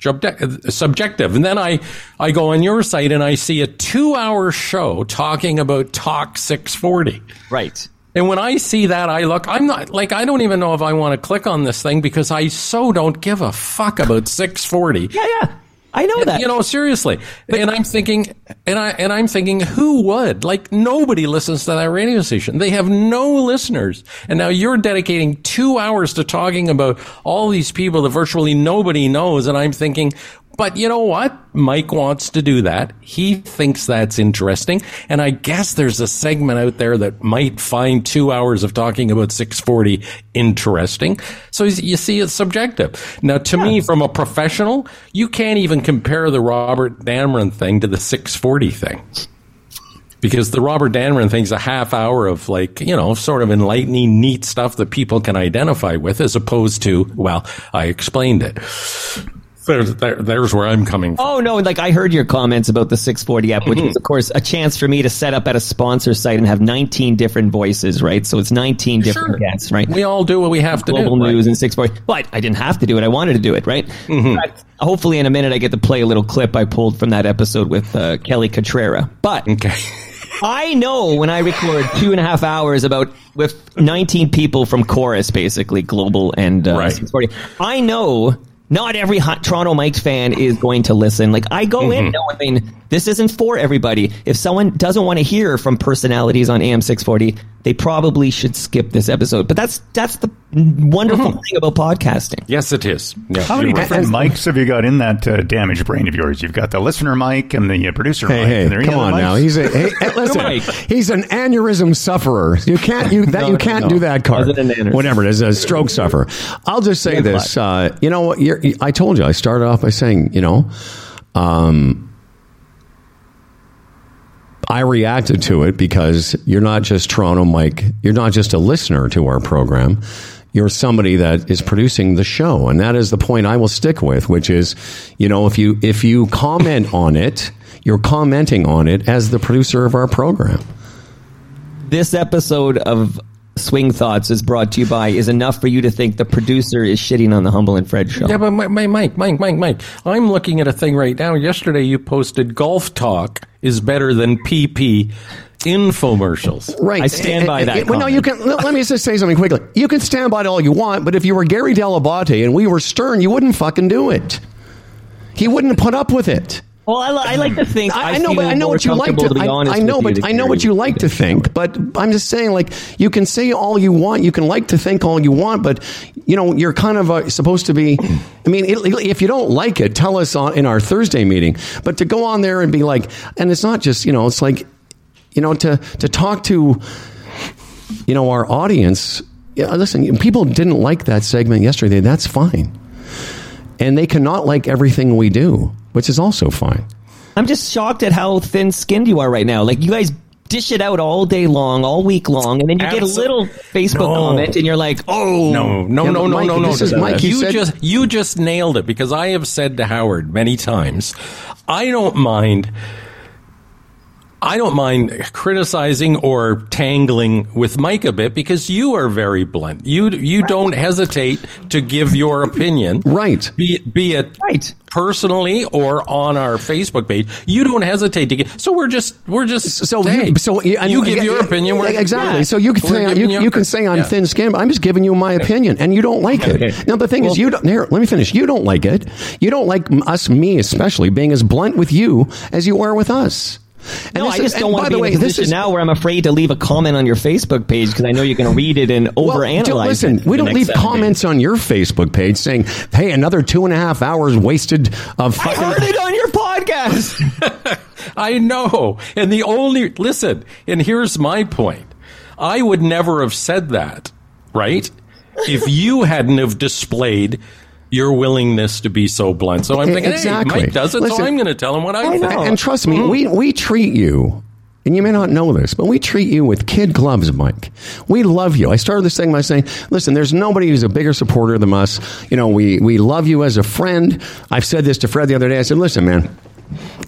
B: Subjective, and then I I go on your site and I see a two hour show talking about Talk 640.
J: Right.
B: And when I see that, I look, I'm not, like, I don't even know if I want to click on this thing because I so don't give a fuck about 640.
J: Yeah, yeah. I know that.
B: You know, seriously. and I'm thinking, and I, and I'm thinking, who would? Like, nobody listens to that radio station. They have no listeners. And now you're dedicating two hours to talking about all these people that virtually nobody knows. And I'm thinking, but you know what? Mike wants to do that. He thinks that's interesting. And I guess there's a segment out there that might find two hours of talking about 640 interesting. So you see, it's subjective. Now, to me, from a professional, you can't even compare the Robert Damron thing to the 640 thing. Because the Robert Damron thing's a half hour of like, you know, sort of enlightening, neat stuff that people can identify with as opposed to, well, I explained it. There's, there, there's where I'm coming from.
J: Oh no! Like I heard your comments about the 640 app, which
B: Mm-hmm.
J: was, of course, a chance for me to set up at a sponsor site and have 19 different voices, right? So it's 19 different
B: Sure.
J: guests, right?
B: We all do what we have to
J: Global
B: do. right?
J: news and 640. But I didn't have to do it. I wanted to do it, right?
B: Mm-hmm.
J: Fact, hopefully, in a minute, I get to play a little clip I pulled from that episode with uh, Kelly Cutrara. But
B: Okay.
J: I know when I record two and a half hours about with 19 people from Corus, basically global and uh,
B: Right.
J: 640. I know not every hot Toronto Mike's fan is going to listen. Like I go in mm-hmm. knowing this isn't for everybody. If someone doesn't want to hear from personalities on AM 640, they probably should skip this episode. But that's that's the wonderful thing about podcasting.
B: Yes, it is. Yeah,
C: How many
B: you're right.
C: different mics have you got in that uh, damaged brain of yours? You've got the listener mic and the uh, producer
A: Hey,
C: mic.
A: hey,
C: and there
A: come on
C: mics?
A: now. He's a hey, hey, listen. He's an aneurysm sufferer. You can't you that
J: No,
A: you can't
J: no.
A: do that card.
J: Wasn't an aneurysm.
A: Whatever it is, a stroke sufferer. I'll just say this. Uh, you know what? You're, I told you. I started off by saying, you know, um, I reacted to it because you're not just Toronto Mike. You're not just a listener to our program. You're somebody that is producing the show, and that is the point I will stick with, which is, you know, if you if you comment on it, you're commenting on it as the producer of our program.
J: This episode of Swing Thoughts is brought to you by is enough for you to think the producer is shitting on the Humble and Fred show.
B: Yeah, but Mike, Mike, Mike, Mike, Mike, I'm looking at a thing right now. Yesterday you posted golf talk is better than PP infomercials.
A: Right.
J: I stand by eh, eh, that eh,
A: Well, no, you can. Let let me just say something quickly. You can stand by it all you want, but if you were Gary Dell'Abate and we were Stern, you wouldn't fucking do it. He wouldn't put up with it.
J: Well, I, I like to think I,
A: I, I know, but I know what you like
J: comfortable
A: to.
J: be
A: I, I know, but I know what you like to think. But I'm just saying, like, you can say all you want, you can like to think all you want, but you know, you're kind of uh, supposed to be. I mean, it, if you don't like it, tell us on, in our Thursday meeting. But to go on there and be like, and it's not just you know, it's like, you know, to to talk to, you know, our audience. Yeah, listen, people didn't like that segment yesterday. That's fine, and they cannot like everything we do, which is also fine.
J: I'm just shocked at how thin-skinned you are right now. Like you guys dish it out all day long, all week long, and then you get a little Facebook
B: No.
J: comment, and you're like, "Oh,
B: No, no,
A: Yeah,
B: no, no,
A: Mike,
B: no, no.
A: this is Mike, you
B: You
A: said-
B: just you just nailed it because I have said to Howard many times, I don't mind. I don't mind criticizing or tangling with Mike a bit because you are very blunt. You you don't hesitate to give your opinion,
A: Right.
B: Be be it
J: Right.
B: personally or on our Facebook page. You don't hesitate to give. So we're just we're just
A: So
B: hey,
A: you, so you, and
B: you give
A: yeah,
B: your opinion.
A: Yeah, exactly.
B: yeah,
A: so you can
B: we're
A: say
B: giving
A: you, you can say I'm
B: yeah.
A: thin skinned. I'm just giving you my opinion, and you don't like
J: Okay.
A: it. Now the thing is, you don't. Here, let me finish. You don't like it. You don't like us, me especially, being as blunt with you as you are with us. And
J: No,
A: this
J: I
A: is-
J: just don't want to be
A: the way,
J: in a
A: this
J: position
A: is-
J: now where I'm afraid to leave a comment on your Facebook page because I know you're going to read it and
A: Well,
J: overanalyze.
A: don't- listen,
J: it
A: we don't leave
J: seven days.
A: comments on your Facebook page saying, "Hey, another two and a half hours wasted of
J: I heard it on your podcast.
B: I know. And the only, listen, and here's my point. I would never have said that, right? if you hadn't have displayed your willingness to be so blunt. So I'm thinking,
A: Exactly.
B: hey, Mike does it,
A: Listen,
B: so I'm going to tell him what I,
J: know.
A: And trust me, hmm. we, we treat you, and you may not know this, but we treat you with kid gloves, Mike. We love you. I started this thing by saying, listen, there's nobody who's a bigger supporter than us. You know, we, we love you as a friend. I've said this to Fred the other day. I said, listen, man,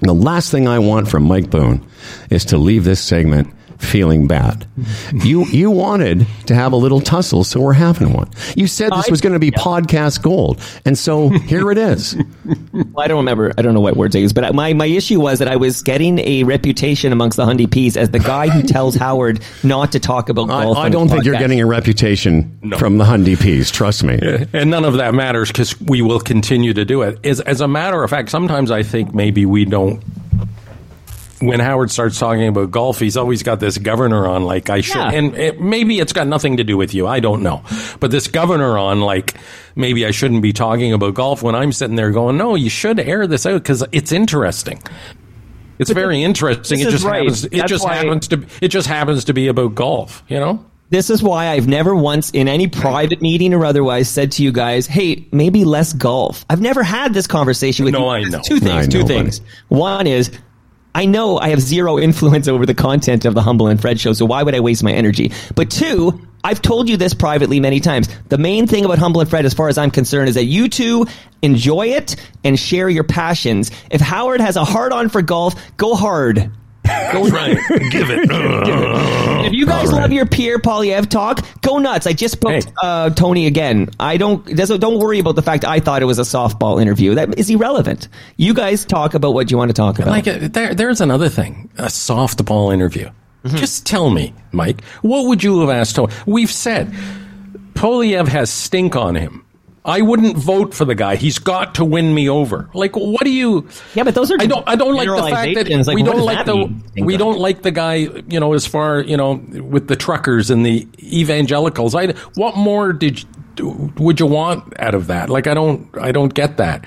A: the last thing I want from Mike Boon is to leave this segment feeling bad. You you wanted to have a little tussle, so we're having one. You said this
J: I-
A: was going to be podcast gold, and so here it is.
J: Well, I don't remember. I don't know what words I used, but my, my issue was that I was getting a reputation amongst the Hundy Peas as the guy who tells Howard not to talk about
A: I,
J: golf.
A: I
J: on his
A: don't think you're getting a reputation from the Hundy Peas. Trust me.
B: and none of that matters because we will continue to do it. As, as a matter of fact, sometimes I think maybe we don't. When Howard starts talking about golf, he's always got this governor on, like I should,
J: Yeah.
B: and it, maybe it's got nothing to do with you. I don't know, but this governor on, like maybe I shouldn't be talking about golf when I'm sitting there going, no, you should air this out because it's interesting. It's very interesting.
J: this
B: It
J: is
B: just
J: right.
B: happens. It
J: That's
B: just
J: why-
B: happens to. It just happens to be about golf. You know.
J: This is why I've never once in any private meeting or otherwise said to you guys, "Hey, maybe less golf." I've never had this conversation with
B: No,
J: you.
B: I know.
J: Two things.
A: I
J: two
A: know,
J: things. One is. I know I have zero influence over the content of the Humble and Fred show, so why would I waste my energy? But two, I've told you this privately many times. The main thing about Humble and Fred, as far as I'm concerned, is that you two enjoy it and share your passions. If Howard has a hard on for golf, go hard. Go
B: Right. Give it.
J: and if you guys
A: All right.
J: love your Pierre Poilievre talk, go nuts. I just spoke
B: Hey.
J: uh, Tony again. I don't doesn't don't worry about the fact I thought it was a softball interview. That is irrelevant. You guys talk about what you want to talk about.
B: Like there, there's another thing, a softball interview.
J: Mm-hmm.
B: Just tell me, Mike, what would you have asked? Tony? We've said Poilievre has stink on him. I wouldn't vote for the guy. He's got to win me over. Like, what do you?
J: Yeah, but those are
B: I don't. I don't like the fact that.
J: Like,
B: we don't like the
J: mean?
B: We don't like the guy. You know, as far you know, with the truckers and the evangelicals. I what more did you, would you want out of that? Like, I don't. I don't get that.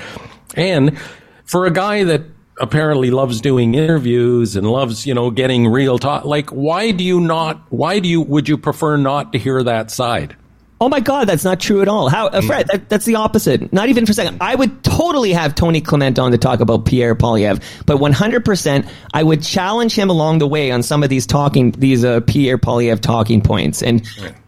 B: And for a guy that apparently loves doing interviews and loves you know getting real talk, like, why do you not? Why do you? Would you prefer not to hear that side?
J: Oh my God, that's not true at all. How, uh, Fred? That, that's the opposite. Not even for a second. I would totally have Tony Clement on to talk about Pierre Poilievre, but 100%, I would challenge him along the way on some of these talking, these uh, Pierre Poilievre talking points, and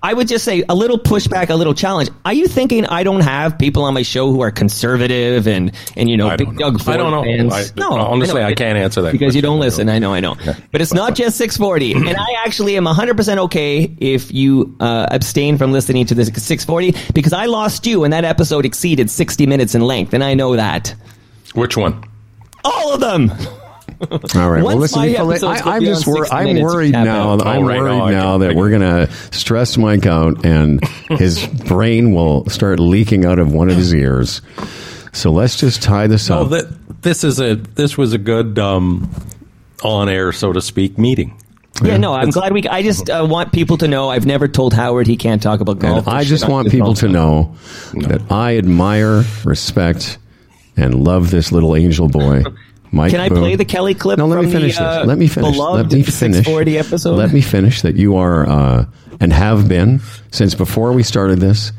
J: I would just say a little pushback, a little challenge. Are you thinking I don't have people on my show who are conservative and and you know
B: I
J: big. Doug Ford
B: I don't know.
J: fans?
B: I-
J: no,
B: honestly,
J: know.
B: I can't answer that
J: because you don't listen. I know, I know, but it's not just 640, and I actually am 100% okay if you uh, abstain from listening to this 640 because I lost you and that episode exceeded 60 minutes in length, and I know that.
B: Which one?
J: All of them.
A: All right. well, listen.
J: my
A: I, I'm just wor- I'm
J: minutes,
A: worried now.
J: out.
A: I'm
B: Oh, right.
A: worried now that we're gonna stress Mike out, and his brain will start leaking out of one of his ears. So let's just tie this
B: Oh,
A: up.
B: that this is a this was a good um, on air, so to speak, meeting.
J: Yeah, no, I'm glad we. I just uh, want people to know I've never told Howard he can't talk about golf.
A: I just want people to know that I admire, respect, and love this little angel boy. Mike
J: Can I
A: Boon.
J: play the Kelly clip?
A: No, let me
J: from the,
A: finish
J: uh,
A: this. Let me finish. Let me finish.
J: 640 episode?
A: Let me finish that you are uh, and have been since before we started this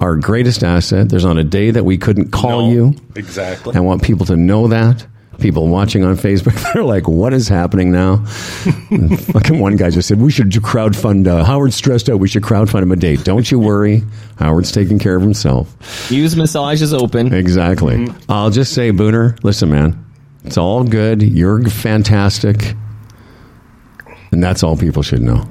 A: our greatest asset. There's on a day that we couldn't call
B: No,
A: you.
B: exactly.
A: I want people to know that people watching on Facebook. They're like, "What is happening now?" Fucking one guy just said, "We should crowdfund." Uh, Howard's stressed out. We should crowdfund him a date. Don't you worry. Howard's taking care of himself.
J: Use massages open.
A: Exactly. I'll just say, Booner, listen, man, it's all good. You're fantastic, and that's all people should know.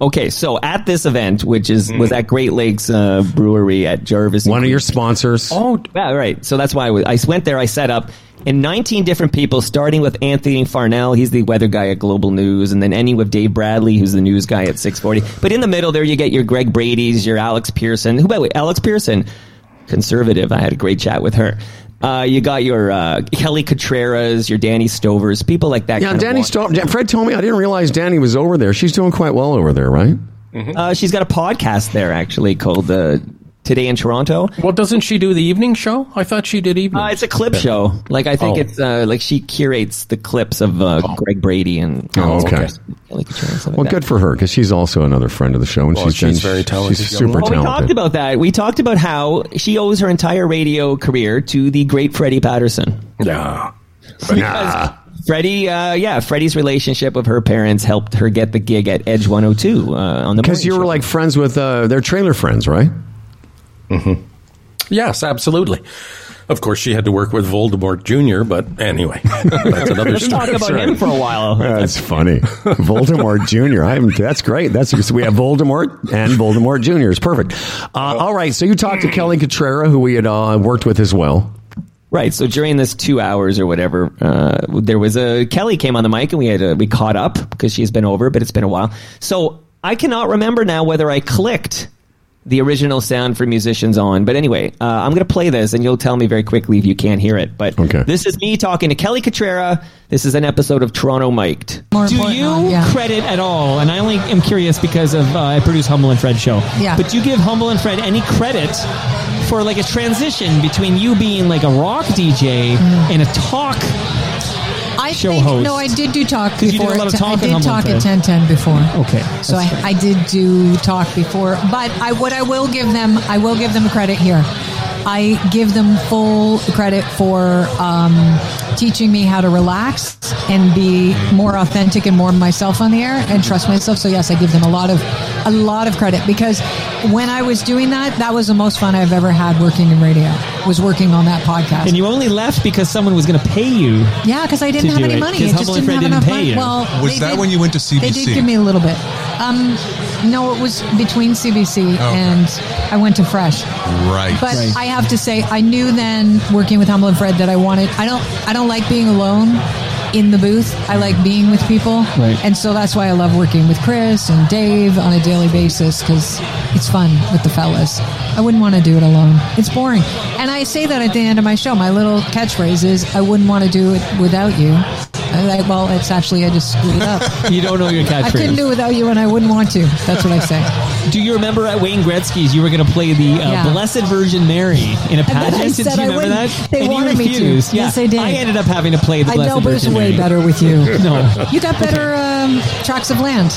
J: Okay, so at this event, which is was at Great Lakes uh, Brewery at Jarvis,
A: One of your sponsors.
J: Oh, yeah, right. So that's why I, was, I went there. I set up and 19 different people, starting with Anthony Farnell. He's the weather guy at Global News, and then ending with Dave Bradley, who's the news guy at 640. But in the middle there, you get your Greg Brady's, your Alex Pearson. Who by the way, Alex Pearson, conservative. I had a great chat with her. Uh, you got your uh, Kelly Cutrara, your Danny Stovers, people like that.
A: Yeah,
J: kind
A: Danny
J: walk-
A: Sto- Fred told me I didn't realize Danny was over there. She's doing quite well over there, right?
J: Uh, she's got a podcast there actually called uh, Today in Toronto.
B: Well, doesn't she do the evening show? I thought she did evening.
J: Uh, it's a clip show. Like I think
B: Oh.
J: it's uh, like she curates the clips of uh, Greg Brady and
A: Oh, okay.
J: Kelly Cutrara, stuff like
A: Well,
J: that.
A: good for her because she's also another friend of the show, and
B: Well,
A: she's,
B: she's
A: been-
B: very talented
A: She's super
B: woman.
J: Well, we talked about that. We talked about how she owes her entire radio career to the great Freddie Patterson.
B: yeah.
J: Because Freddie, uh, yeah, Freddie's relationship with her parents helped her get the gig at Edge 102 uh, on the
A: Because you were
J: show.
A: like friends with uh, their trailer friends, right?
B: Yes, absolutely. Of course, she had to work with Voldemort Jr., but anyway, that's another
J: Let's
B: story.
J: talk about
B: Sorry.
J: him for a while.
A: That's funny. Voldemort Jr. I haven't, that's great. That's we have Voldemort and Voldemort Jr. is perfect. Uh, all right, so you talked to Kelly Cutrara, who we had uh, worked with as well.
J: Right. So during this two hours or whatever, uh, there was a Kelly came on the mic and we had a, we caught up because she's been over, but it's been a while. So I cannot remember now whether I clicked the original sound for musicians on. But anyway, uh, I'm going to play this and you'll tell me very quickly if you can't hear it. But
A: Okay.
J: this is me talking to Kelly Cutrara. This is an episode of Toronto Mic'd.
K: More
L: Do you
K: one, yeah.
L: credit at all? And I only am curious because of uh, I produce Humble and Fred show.
K: Yeah.
L: But do you give Humble and Fred any credit for like a transition between you being like a rock DJ and a talk?
K: I
L: show
K: think,
L: host.
K: No, I did do talk
L: 'Cause you did
K: before.
L: a lot of
K: I
L: talk on
K: did talk at
L: Fred.
K: 1010 before.
L: Okay,
K: So I, I did do talk before, but I what I will give them, I will give them credit here. I give them full credit for um, teaching me how to relax and be more authentic and more myself on the air and trust myself. So yes, I give them a lot of a lot of credit because when I was doing that, that was the most fun I've ever had working in radio. Was working on that podcast.
L: And you only left because someone was going to pay you.
K: Yeah, because I didn't
L: to
K: have
L: do
K: any
L: it,
K: money.
L: 'cause
K: I just
L: Humble and
K: didn't
L: Fred
K: have
L: didn't
K: enough
L: pay
K: money.
L: you.
K: Well,
M: Was that
K: did-
M: when you went to CBC?
K: They
M: CBC?
K: did give me a little bit. Um, no, it was between CBC and I went to Fresh.
M: Right.
K: But
L: Right.
K: I have to say, I knew then working with Humble and Fred that I wanted. I don't. I don't like being alone in the booth. I like being with people,
L: Right.
K: and so that's why I love working with Chris and Dave on a daily basis because it's fun with the fellas. I wouldn't want to do it alone. It's boring, and I say that at the end of my show. My little catchphrase is, "I wouldn't want to do it without you." I like, well, it's actually I just screwed it up.
L: You don't know your catch.
K: I couldn't do it without you, and I wouldn't want to. That's what I say.
L: Do you remember at Wayne Gretzky's you were going to play the uh,
K: Yeah.
L: Blessed Virgin Mary in a
K: then
L: pageant?
K: said
L: Do you remember that?
K: They
L: and
K: wanted me to.
L: Yeah.
K: Yes, I did.
L: I ended up having to play the
K: I
L: Blessed
K: know, but it's
L: Virgin
K: way better with you.
L: No.
K: You got better um, tracts of land.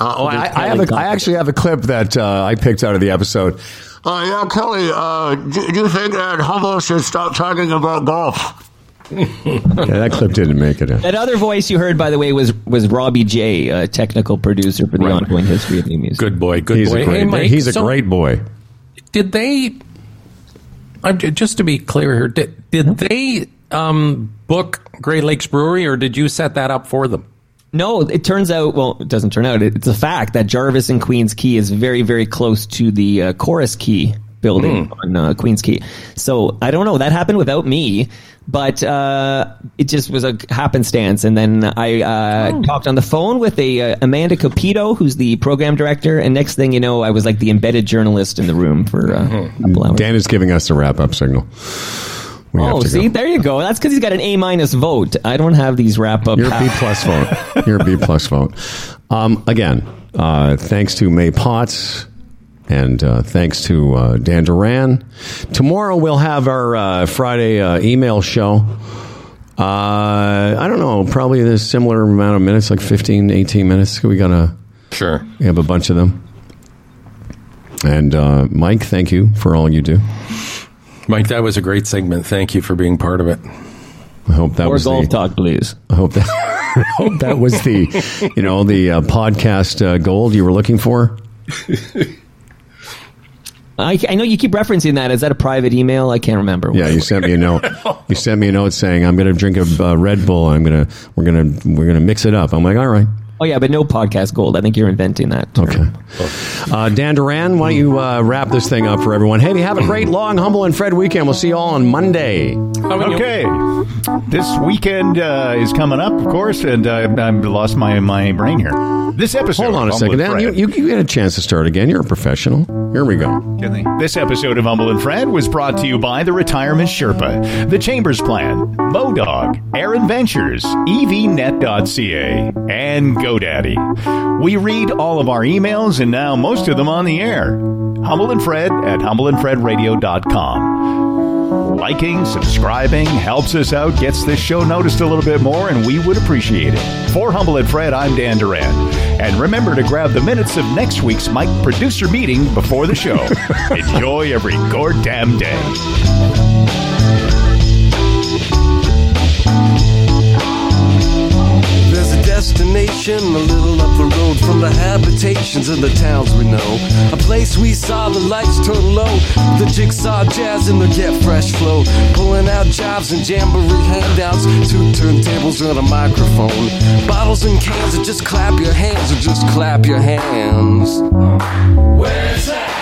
A: Uh, oh, I, I, have a, I actually have a clip that uh, I picked out of the episode. Uh, yeah, Kelly, uh, do, do you think that Humble should stop talking about golf? Yeah, that clip didn't make it in.
J: That other voice you heard, by the way, was was Robbie J, a technical producer for the
B: Right.
J: ongoing history of new music.
B: Good boy, good
A: He's
B: boy.
A: a great,
B: hey, Mike,
A: he's a
B: so
A: great boy.
B: Did they? I'm just to be clear here. Did, did they um, book Great Lakes Brewery, or did you set that up for them?
J: No, it turns out. Well, it doesn't turn out. It's a fact that Jarvis and Queens Quay is very, very close to the uh, Corus Quay building on uh, Queens Quay. So I don't know. That happened without me, but uh, it just was a happenstance. And then I uh, talked on the phone with a uh, Amanda Capito, who's the program director. And next thing you know, I was like the embedded journalist in the room for uh, a couple hours.
A: Dan is giving us a wrap up signal. We
J: Oh, see,
A: go.
J: there you go. That's because he's got an A minus vote. I don't have these wrap up.
A: Your B plus vote. Your B plus vote. Um, again, uh, thanks to Maie Pauts and uh, thanks to uh, Dan Duran. Tomorrow we'll have our uh, Friday uh, email show. Uh, I don't know, probably a similar amount of minutes, like 15, 18 minutes. We got a
B: Sure.
A: we have a bunch of them. And uh, Mike, thank you for all you do.
B: Mike, that was a great segment. Thank you for being part of it.
A: I hope that
J: More
A: was
J: golf
A: the,
J: talk, please.
A: I hope that. I hope that was the, you know, the uh, podcast uh, gold you were looking for.
J: I, I know you keep referencing that. Is that a private email? I can't remember.
A: Yeah, you sent me a note. You sent me a note saying I'm going to drink a uh, Red Bull. I'm going to we're going to we're going to mix it up. I'm like, all right.
J: Oh yeah, but no podcast gold. I think you're inventing that. Term.
A: Okay. Uh, Dan Duran, why don't you uh, wrap this thing up for everyone? Hey, have a great, long, humble, and Fred weekend. We'll see you all on Monday.
C: Okay. This weekend uh, is coming up, of course, and uh, I've lost my, my brain here. This episode.
A: Hold on a second, Dan. You, you, you get a chance to start again. You're a professional. Here we go.
C: This episode of Humble and Fred was brought to you by the Retirement Sherpa, the Chambers Plan, Bodog, Aaron Ventures, EVNet.ca, and GoDaddy. We read all of our emails and now most of them on the air. Humble and Fred at humbleandfredradio.com. Liking, subscribing helps us out, gets this show noticed a little bit more, and we would appreciate it. For Humble and Fred, I'm Dan Duran. And remember to grab the minutes of next week's Mike producer meeting before the show. Enjoy every goddamn day.
M: Destination a little up the road from the habitations of the towns we know. A place we saw the lights turn low, the jigsaw jazz and the get fresh flow. Pulling out jobs and jamboree handouts, two turntables and a microphone. Bottles and cans and just clap your hands or just clap your hands. Where's that?